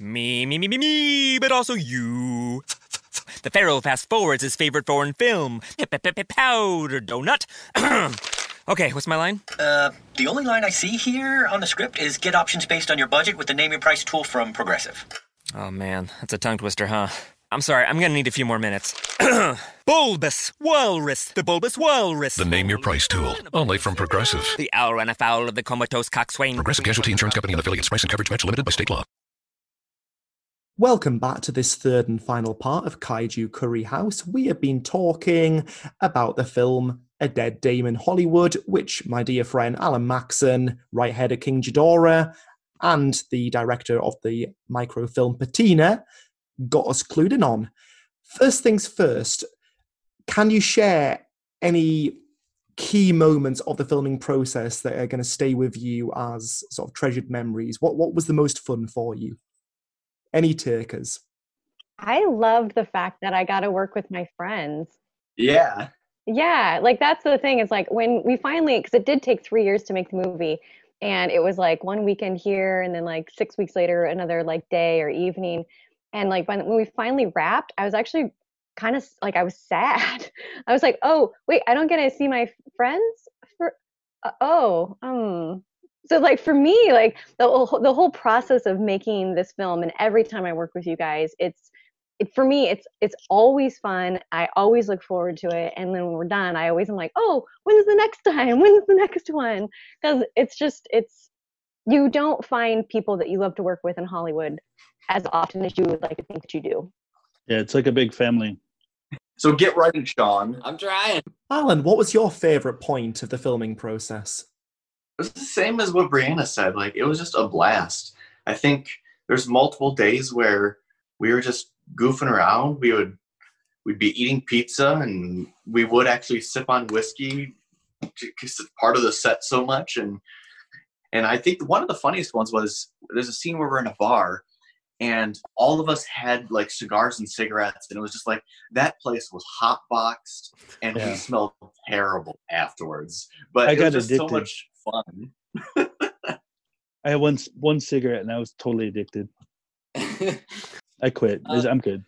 Me, me, me, me, me, but also you. The Pharaoh fast forwards his favorite foreign film, Powder Donut. okay, what's my line? Uh, the only line I see here on the script is get options based on your budget with the name your price tool from Progressive. Oh man, that's a tongue twister, huh? I'm sorry, I'm gonna need a few more minutes. bulbous Walrus, the Bulbous Walrus. The name your price tool, only from Progressive. The owl ran afoul of the comatose coxswain. Progressive Casualty Insurance Company and affiliates. Price and coverage match limited by state law. Welcome back to this third and final part of Kaiju Curry House. We have been talking about the film A Dead Dame in Hollywood, which my dear friend Alan Maxson, right head of King Ghidorah, and the director of the microfilm Patina got us clued in on. First things first, can you share any key moments of the filming process that are going to stay with you as sort of treasured memories? What what was the most fun for you? Any takers? I loved the fact that I got to work with my friends. Yeah. Yeah, like that's the thing. Is like when we finally, because it did take three years to make the movie, and it was like one weekend here, and then like six weeks later, another like day or evening, and like when when we finally wrapped, I was actually kind of like I was sad. I was like, oh wait, I don't get to see my friends for. Uh, oh, um, so like for me like the whole, the whole process of making this film and every time i work with you guys it's it, for me it's it's always fun i always look forward to it and then when we're done i always am like oh when's the next time when's the next one because it's just it's you don't find people that you love to work with in hollywood as often as you would like to think that you do Yeah, it's like a big family. So get right in, Sean. I'm trying. Alan, what was your favorite point of the filming process? It was the same as what Brianna said. Like it was just a blast. I think there's multiple days where we were just goofing around. We would we'd be eating pizza and we would actually sip on whiskey because it's part of the set so much. And and I think one of the funniest ones was there's a scene where we're in a bar and all of us had like cigars and cigarettes and it was just like that place was hot boxed and Yeah. we smelled terrible afterwards but I it was got just so addicted. much fun I had one one cigarette and I was totally addicted. I quit. Uh, I'm good.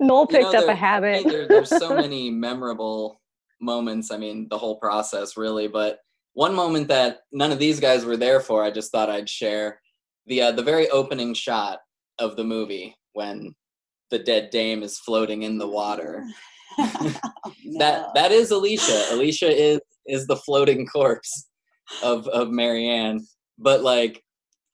noel You know, picked up there- a habit there, there's so many memorable moments. I mean, the whole process really, but one moment that none of these guys were there for, I just thought I'd share the uh, the very opening shot of the movie when the dead dame is floating in the water. That that is Alicia. Alicia is is the floating corpse of of Marianne. But like,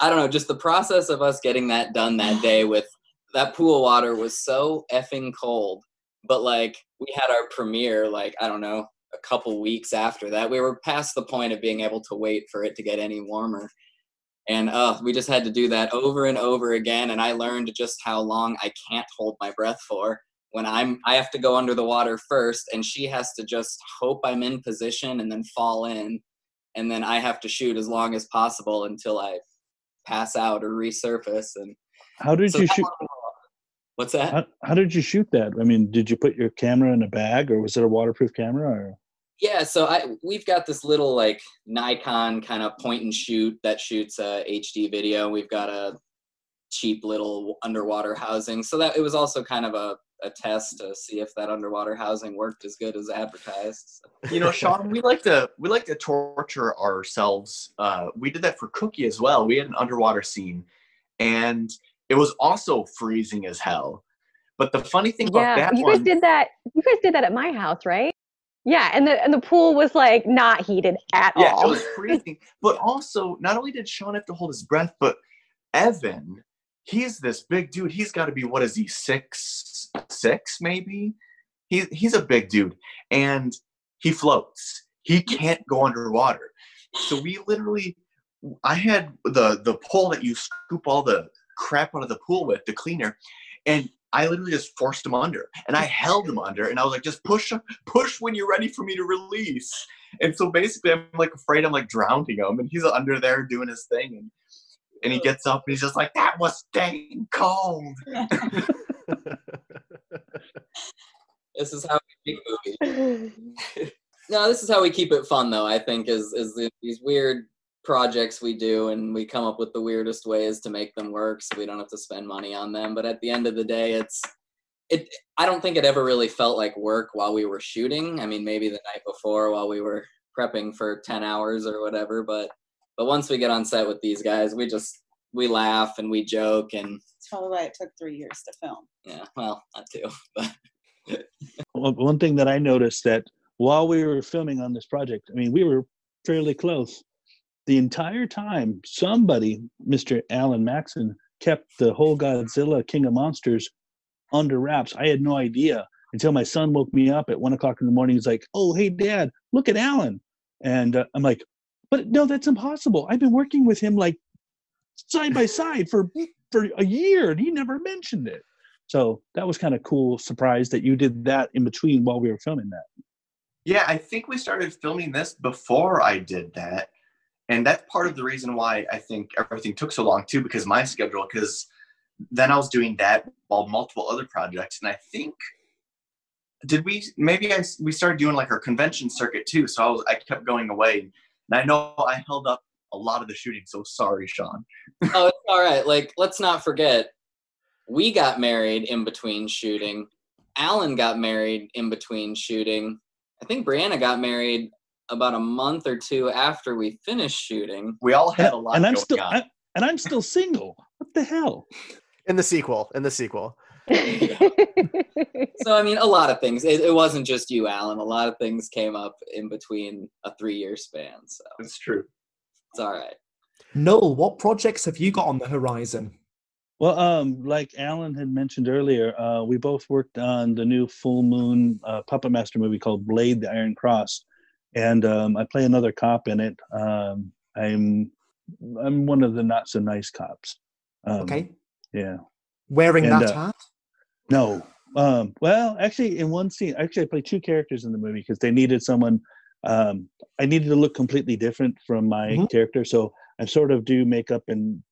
I don't know, just the process of us getting that done that day with that pool water was so effing cold. But like, we had our premiere like I don't know a couple weeks after that. We were past the point of being able to wait for it to get any warmer. And uh, we just had to do that over and over again. And I learned just how long I can't hold my breath for when I'm I have to go under the water first and she has to just hope I'm in position and then fall in and then I have to shoot as long as possible until I pass out or resurface and How did so you shoot? what's that? How, how did you shoot that? I mean, did you put your camera in a bag, or was it a waterproof camera? Or Yeah, so I we've got this little like Nikon kind of point and shoot that shoots uh, HD video. We've got a cheap little underwater housing, so that it was also kind of a, a test to see if that underwater housing worked as good as advertised. So- you know sean we like to we like to torture ourselves uh we did that for cookie as well we had an underwater scene and it was also freezing as hell but the funny thing about yeah that you guys one did that you guys did that at my house right yeah and the and the pool was like not heated at yeah all. it was freezing but also not only did sean have to hold his breath but evan he's this big dude. He's got to be what is he six six maybe? He's he's a big dude and he floats. He can't go underwater. So we literally i had the the pole that you scoop all the crap out of the pool with the cleaner and I literally just forced him under, and I held him under, and I was like, just push, push when you're ready for me to release. And so basically, I'm like afraid I'm like drowning him, and he's under there doing his thing, and and he gets up and he's just like, that was dang cold. This is how we make movies. no, this is how we keep it fun, though. I think is is these weird projects we do, and we come up with the weirdest ways to make them work, so we don't have to spend money on them. But at the end of the day, it's it. I don't think it ever really felt like work while we were shooting. I mean, maybe the night before while we were prepping for ten hours or whatever, but but once we get on set with these guys, we just we laugh and we joke and That's probably why it took three years to film. yeah, well, not too, but one thing that I noticed that while we were filming on this project, I mean, we were fairly close. The entire time, somebody, Mr. Alan Maxson, kept the whole Godzilla King of Monsters under wraps. I had no idea until my son woke me up at one o'clock in the morning. He's like, "Oh, hey, Dad, look at Alan," and uh, I'm like, "But no, that's impossible. I've been working with him like side by side for for a year, and he never mentioned it." So that was kind of cool surprise that you did that in between while we were filming that. Yeah, I think we started filming this before I did that. And that's part of the reason why I think everything took so long too, because my schedule, because then I was doing that while multiple other projects. And I think, did we, maybe I, we started doing like our convention circuit too. So I was, I kept going away. And I know I held up a lot of the shooting. So sorry, Sean. oh, it's all right. Like, let's not forget, we got married in between shooting. Alan got married in between shooting. I think Brianna got married about a month or two after we finished shooting. We all and, and I'm still I, and I'm still single. What the hell? In the sequel, in the sequel. so I mean, a lot of things. It, it, wasn't just you, Alan. A lot of things came up in between a three-year span. So it's true. It's all right. Noel, what projects have you got on the horizon? Well, um, like Alan had mentioned earlier, uh, we both worked on the new Full Moon uh, Puppet Master movie called Blade: The Iron Cross, and um, I play another cop in it. Um, I'm I'm one of the not so nice cops. Um, okay. Yeah. Wearing And, that uh, hat? No. Um, well, actually, in one scene, actually, I play two characters in the movie because they needed someone. Um, I needed to look completely different from my Mhm. character, so I sort of do makeup and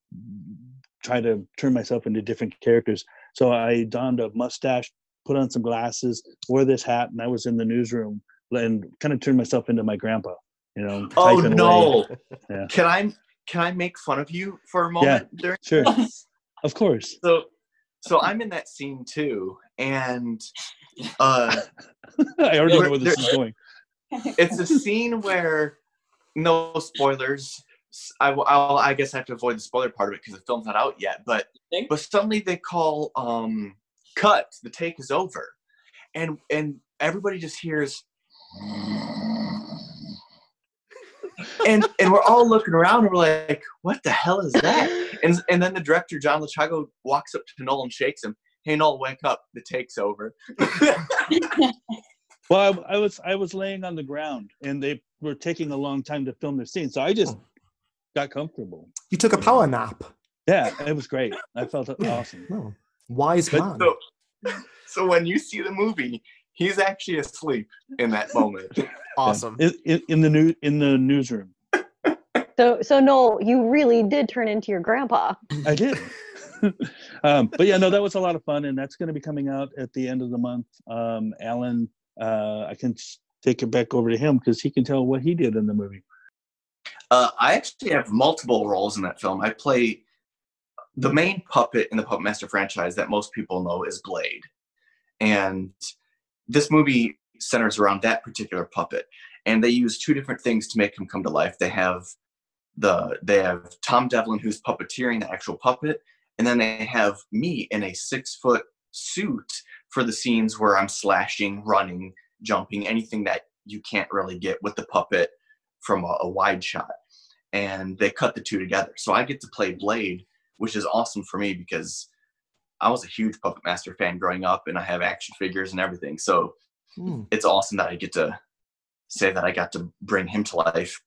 try to turn myself into different characters. So I donned a mustache, put on some glasses, wore this hat, and I was in the newsroom and kind of turned myself into my grandpa. You know. Oh typing no! Yeah. Can I can I make fun of you for a moment during sure. this? Of course. So so I'm in that scene too, and uh, I already there- know where this is going. It's a scene where no spoilers. s- I, will- I'll, I guess I have to avoid the spoiler part of it because the film's not out yet. But but suddenly they call um cut. The take is over, and and everybody just hears. And and we're all looking around and we're like, what the hell is that? And and then the director John Lechago walks up to Noel and shakes him. Hey Noel, wake up! The take's over. Well, I, I was I was laying on the ground, and they were taking a long time to film their scene, so I just got comfortable. You took a power nap. Yeah, it was great. I felt awesome. Oh, wise man. So, so when you see the movie, he's actually asleep in that moment. Awesome. In, in, in the new in the newsroom, So, so Noel, you really did turn into your grandpa. I did. um, but yeah, no, that was a lot of fun, and that's going to be coming out at the end of the month. Um, Alan, uh, I can take it back over to him because he can tell what he did in the movie. Uh, I actually have multiple roles in that film. I play the main puppet in the Puppet Master franchise that most people know is Blade, and this movie centers around that particular puppet. And they use two different things to make him come to life. They have the they have Tom Devlin who's puppeteering the actual puppet, and then they have me in a six foot suit for the scenes where I'm slashing, running, jumping, anything that you can't really get with the puppet from a, a wide shot. And they cut the two together. So I get to play Blade, which is awesome for me because I was a huge Puppet Master fan growing up and I have action figures and everything. So Hmm. it's awesome that I get to say that I got to bring him to life.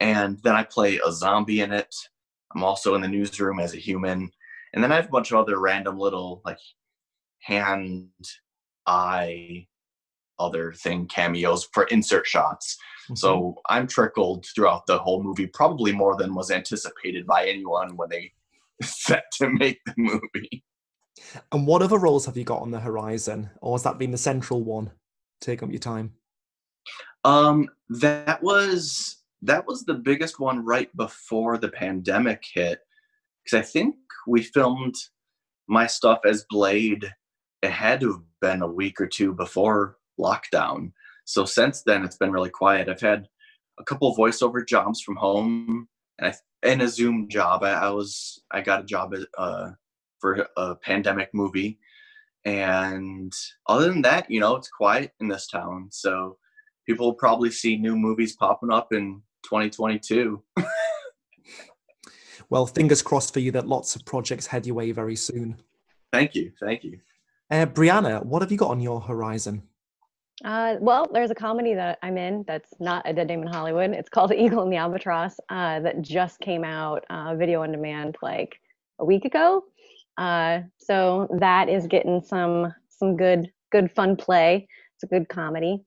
And then I play a zombie in it. I'm also in the newsroom as a human. And then I have a bunch of other random little like hand eye other thing cameos for insert shots. So I'm trickled throughout the whole movie, probably more than was anticipated by anyone when they set to make the movie. And what other roles have you got on the horizon, or has that been the central one? Take up your time. Um, that was that was the biggest one right before the pandemic hit, because I think we filmed my stuff as Blade. It had to have been a week or two before lockdown. So since then, it's been really quiet. I've had a couple voiceover jobs from home, and I and a Zoom job. I, I was I got a job at, uh, for a pandemic movie, and other than that, you know, it's quiet in this town. So people will probably see new movies popping up in 2022. Well, fingers crossed for you that lots of projects head your way very soon. Thank you, thank you. Uh, Brianna, what have you got on your horizon? Uh, well, there's a comedy that I'm in that's not a Dead Dame in Hollywood. It's called The Eagle and the Albatross uh, that just came out uh, video on demand like a week ago. Uh, so that is getting some some good good fun play. It's a good comedy.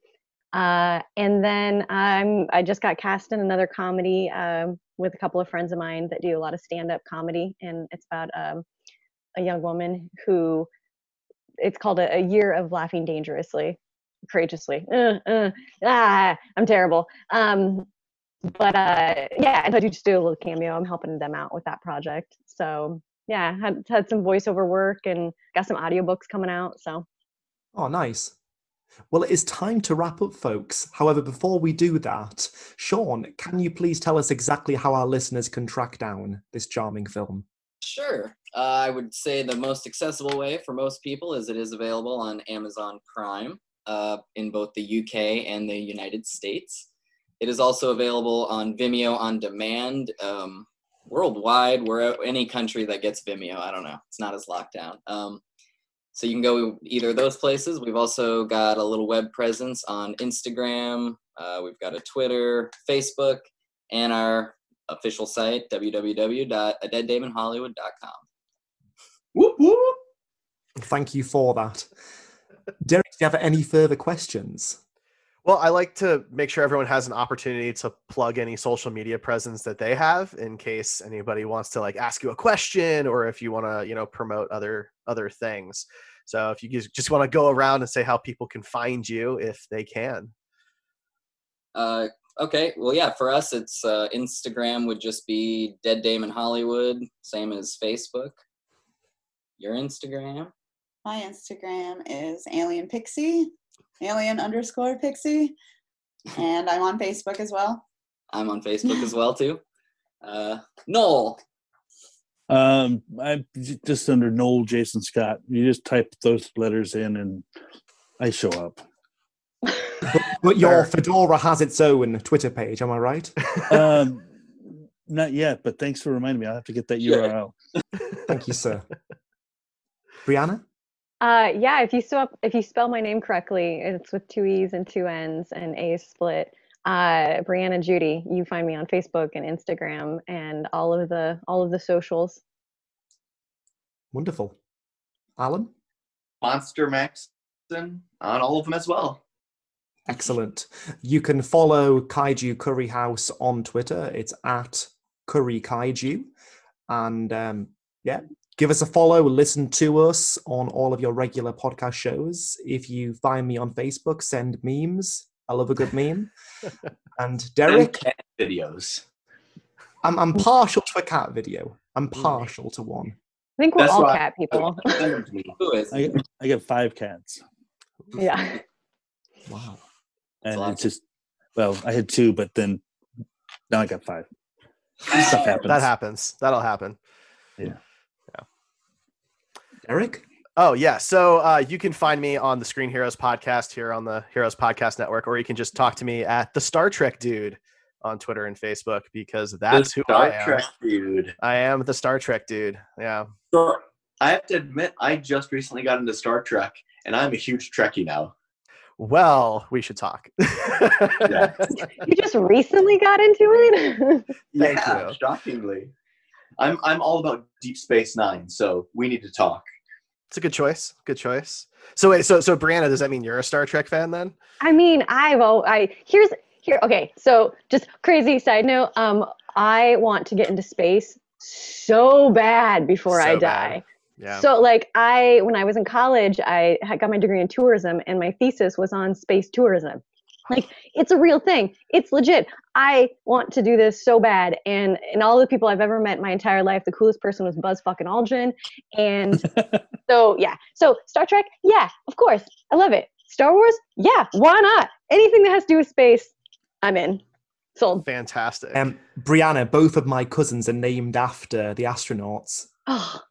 Uh, and then I'm I just got cast in another comedy um, with a couple of friends of mine that do a lot of stand up comedy, and it's about um, a young woman who it's called a, a year of laughing dangerously courageously. Uh, uh, ah i'm terrible. Um but uh yeah and i do just do a little cameo. I'm helping them out with that project. So yeah had had some voiceover work and got some audiobooks coming out so Oh, nice. Well, it is time to wrap up, folks. However, before we do that, Sean, can you please tell us exactly how our listeners can track down this charming film? Sure. Uh, I would say the most accessible way for most people is it is available on Amazon Prime uh, in both the UK and the United States. It is also available on Vimeo on demand um, worldwide, where any country that gets Vimeo. I don't know. It's not as locked down. Um, so you can go either of those places. We've also got a little web presence on Instagram. Uh, we've got a Twitter, Facebook, and our official site, www.adeaddameinhollywood.com. Whoop, whoop. Thank you for that. Derek, do you have any further questions? Well, I like to make sure everyone has an opportunity to plug any social media presence that they have in case anybody wants to like ask you a question or if you want to, you know, promote other other things. So if you just- just want to go around and say how people can find you if they can. Uh, okay. Well, yeah, for us, it's uh, Instagram would just be Dead Dame in Hollywood, same as Facebook. Your Instagram? My Instagram is Alien Pixie, Alien underscore Pixie, and I'm on Facebook as well. I'm on Facebook as well too. Uh, Noel. Um, I'm just under Noel Jason Scott. You just type those letters in, and I show up. But your Fedora has its own Twitter page, am I right? um, not yet, but thanks for reminding me. I'll have to get that URL. Thank you, sir. Brianna? Uh, yeah, if you spell if you spell my name correctly, it's with two e's and two n's and a split. Uh, Brianna Judy. You find me on Facebook and Instagram and all of the all of the socials. Wonderful. Alan? Monster Maxson on all of them as well. Excellent. You can follow Kaiju Curry House on Twitter. It's at Curry Kaiju. And um, yeah, give us a follow. Listen to us on all of your regular podcast shows. If you find me on Facebook, send memes. I love a good meme. And Derek, cat videos. I'm, I'm partial to a cat video. I'm partial to one. I think we're That's all why- cat people. I get, I get five cats, yeah. Wow. and it's just well, I had two, but then now I got five. Stuff happens. That happens. That'll happen. Yeah. Yeah. Eric? Oh yeah. So uh, you can find me on the Screen Heroes podcast here on the Heroes Podcast Network, or you can just talk to me at the Star Trek Dude on Twitter and Facebook because that's who Star I am. Trek dude. I am the Star Trek dude. Yeah. So I have to admit, I just recently got into Star Trek, and I'm a huge Trekkie now. Well, we should talk. You just recently got into it. Thank yeah, you. shockingly. I'm I'm all about Deep Space Nine, so we need to talk. It's a good choice. Good choice. So wait, so so Brianna, does that mean you're a Star Trek fan then? I mean, I've al- I here's here. Okay, so just crazy side note. Um, I want to get into space so bad before I die. bad. Yeah. So like I when I was in college, I had got my degree in tourism and my thesis was on space tourism. Like it's a real thing. It's legit. I want to do this so bad. And and all the people I've ever met in my entire life, the coolest person was Buzz fucking Aldrin. And so yeah. So Star Trek, yeah, of course. I love it. Star Wars, yeah, why not? Anything that has to do with space, I'm in. Sold. Fantastic. Um, Brianna, both of my cousins are named after the astronauts. Oh,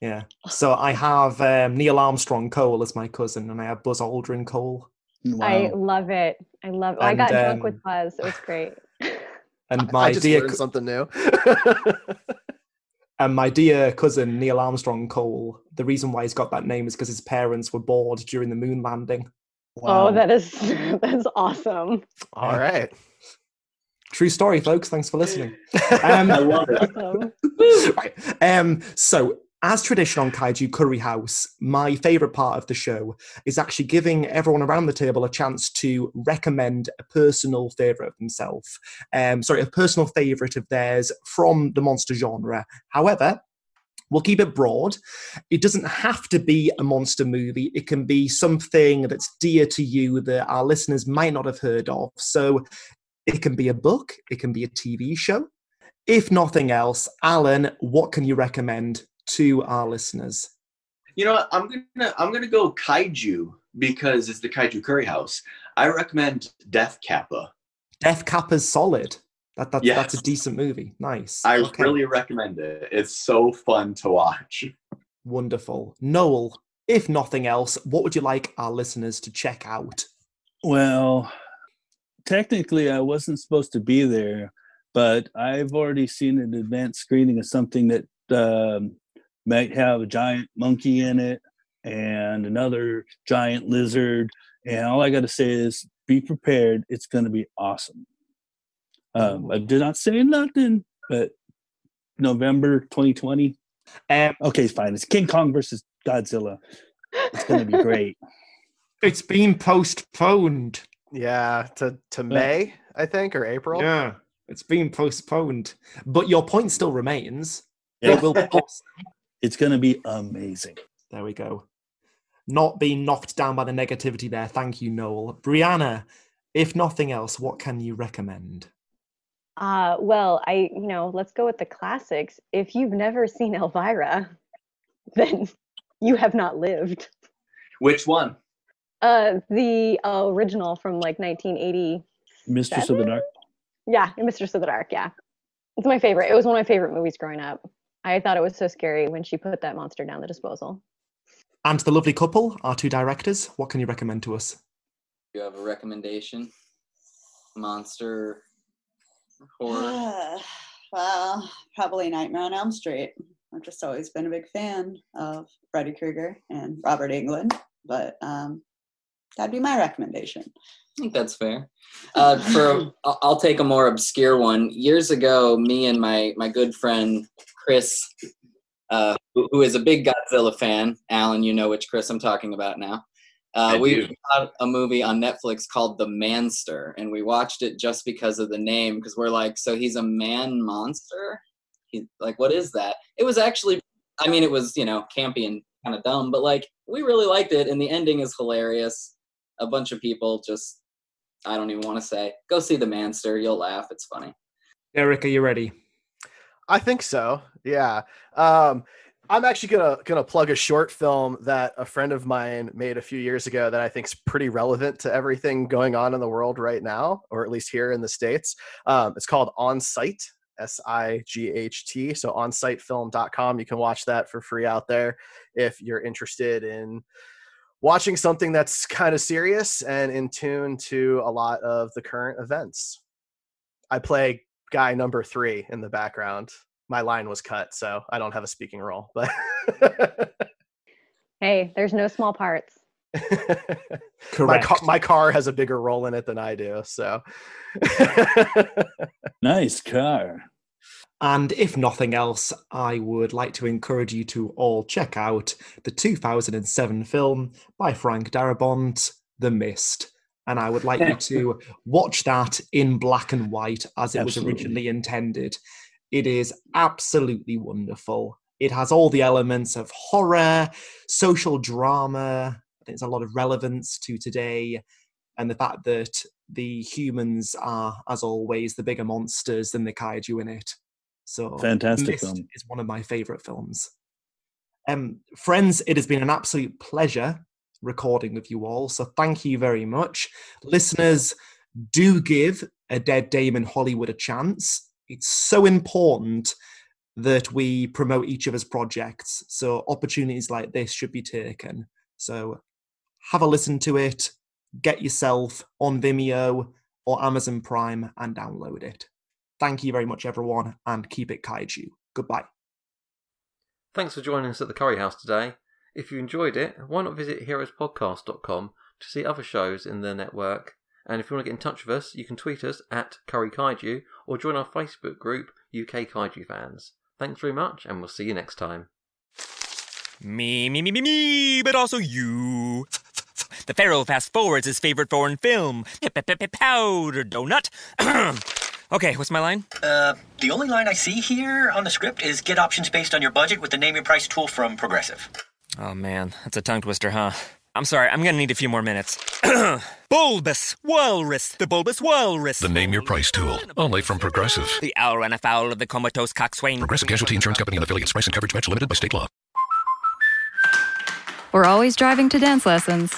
Yeah. So I have um, Neil Armstrong Cole as my cousin, and I have Buzz Aldrin Cole. I love it. I love it. I got And, drunk with Buzz. It was great. And my I just dear learned something new. and my dear cousin Neil Armstrong Cole. The reason why he's got that name is because his parents were bored during the moon landing. Oh, that is that's awesome. All right. True story, folks. Thanks for listening. Um, I love it. right. Um, so, as tradition on Kaiju Curry House, my favorite part of the show is actually giving everyone around the table a chance to recommend a personal favorite of themselves. Um, sorry, a personal favorite of theirs from the monster genre. However, We'll keep it broad. It doesn't have to be a monster movie. It can be something that's dear to you that our listeners might not have heard of. So it can be a book, it can be a TV show. If nothing else, Alan, what can you recommend to our listeners? You know? I'm gonna I'm gonna go kaiju because it's the kaiju curry house. I recommend Death Kappa. Death Kappa's solid. That, that, That's a decent movie. Nice. I Okay. really recommend it. It's so fun to watch. Wonderful. Noel, if nothing else, what would you like our listeners to check out? Well, technically, I wasn't supposed to be there, but I've already seen an advanced screening of something that um, might have a giant monkey in it and another giant lizard. And all I got to say is be prepared. It's going to be awesome. Um, I did not say nothing, but November 2020. Um, okay, it's fine. It's King Kong versus Godzilla. It's going to be great. It's been postponed. Yeah, to to May, I think, or April. Yeah, it's been postponed. But your point still remains. Yeah. It will be awesome. It's going to be amazing. There we go. Not being knocked down by the negativity there. Thank you, Noel. Brianna, if nothing else, what can you recommend? Uh, well, I, you know, let's go with the classics. If you've never seen Elvira, then you have not lived. Which one? Uh, the uh, original from like 1980. Mistress of the Dark. Yeah, Mistress of the Dark. Yeah, it's my favorite. It was one of my favorite movies growing up. I thought it was so scary when she put that monster down the disposal. And the lovely couple, our two directors, what can you recommend to us? You have a recommendation? Monster horror. well, probably Nightmare on Elm Street. I've just always been a big fan of Freddy Krueger and Robert Englund, but um, that'd be my recommendation. I think that's fair. Uh, for I'll I'll take a more obscure one. Years ago, me and my my good friend Chris, uh, who, who is a big Godzilla fan, Alan, you know which Chris I'm talking about now. Uh, we do. saw a movie on Netflix called The Manster, and we watched it just because of the name, because we're like, so he's a man monster. He, like, what is that? It was actually, I mean, it was you know campy and kind of dumb, but like we really liked it, and the ending is hilarious. A bunch of people just I don't even want to say. Go see The Manster. You'll laugh. It's funny. Eric, are you ready? I think so. Yeah. Um, I'm actually gonna gonna plug a short film that a friend of mine made a few years ago that I think is pretty relevant to everything going on in the world right now, or at least here in the states. Um, it's called On Sight, S I G H T. So onsightfilm.com. You can watch that for free out there if you're interested in watching something that's kind of serious and in tune to a lot of the current events. I play guy number three in the background. My line was cut, so I don't have a speaking role. But Hey, there's no small parts. my car, Correct. my car has a bigger role in it than I do. So Nice car. And if nothing else, I would like to encourage you to all check out the 2007 film by Frank Darabont, The Mist. And I would like you to watch that in black and white as it was originally intended. It is absolutely wonderful. It has all the elements of horror, social drama. I think there's a lot of relevance to today. And the fact that the humans are, as always, the bigger monsters than the kaiju in it. So Fantastic Mist film. is one of my favorite films. Um, friends, it has been an absolute pleasure recording with you all. So thank you very much. Listeners, do give a dead dame in Hollywood a chance. It's so important that we promote each other's projects. So opportunities like this should be taken. So have a listen to it, get yourself on Vimeo or Amazon Prime and download it. Thank you very much, everyone, and keep it kaiju. Goodbye. Thanks for joining us at the Curry House today. If you enjoyed it, why not visit heroespodcast.com to see other shows in the network? And if you want to get in touch with us, you can tweet us at Curry Kaiju or join our Facebook group, UK Kaiju Fans. Thanks very much, and we'll see you next time. Me, me, me, me, me, but also you. The Pharaoh fast forwards his favorite foreign film, Powder Donut. okay, what's my line? Uh, the only line I see here on the script is get options based on your budget with the name your price tool from Progressive. Oh man, that's a tongue twister, huh? I'm sorry, I'm gonna need a few more minutes. bulbous Walrus, the Bulbous Walrus. The Name Your Price tool, only from Progressive. The owl ran afoul of the comatose coxswain. Progressive Casualty Insurance Company and affiliates. Price and coverage match limited by state law. We're always driving to dance lessons.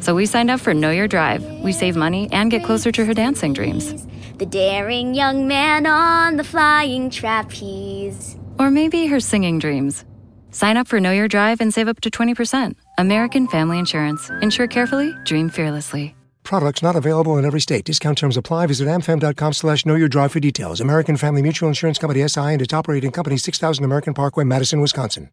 So we signed up for Know Your Drive. We save money and get closer to her dancing dreams. The daring young man on the flying trapeze. Or maybe her singing dreams. Sign up for Know Your Drive and save up to 20%. American Family Insurance. Insure carefully, dream fearlessly. Products not available in every state. Discount terms apply. Visit amfam.com slash know your drive for details. American Family Mutual Insurance Company SI and its operating company 6000 American Parkway, Madison, Wisconsin.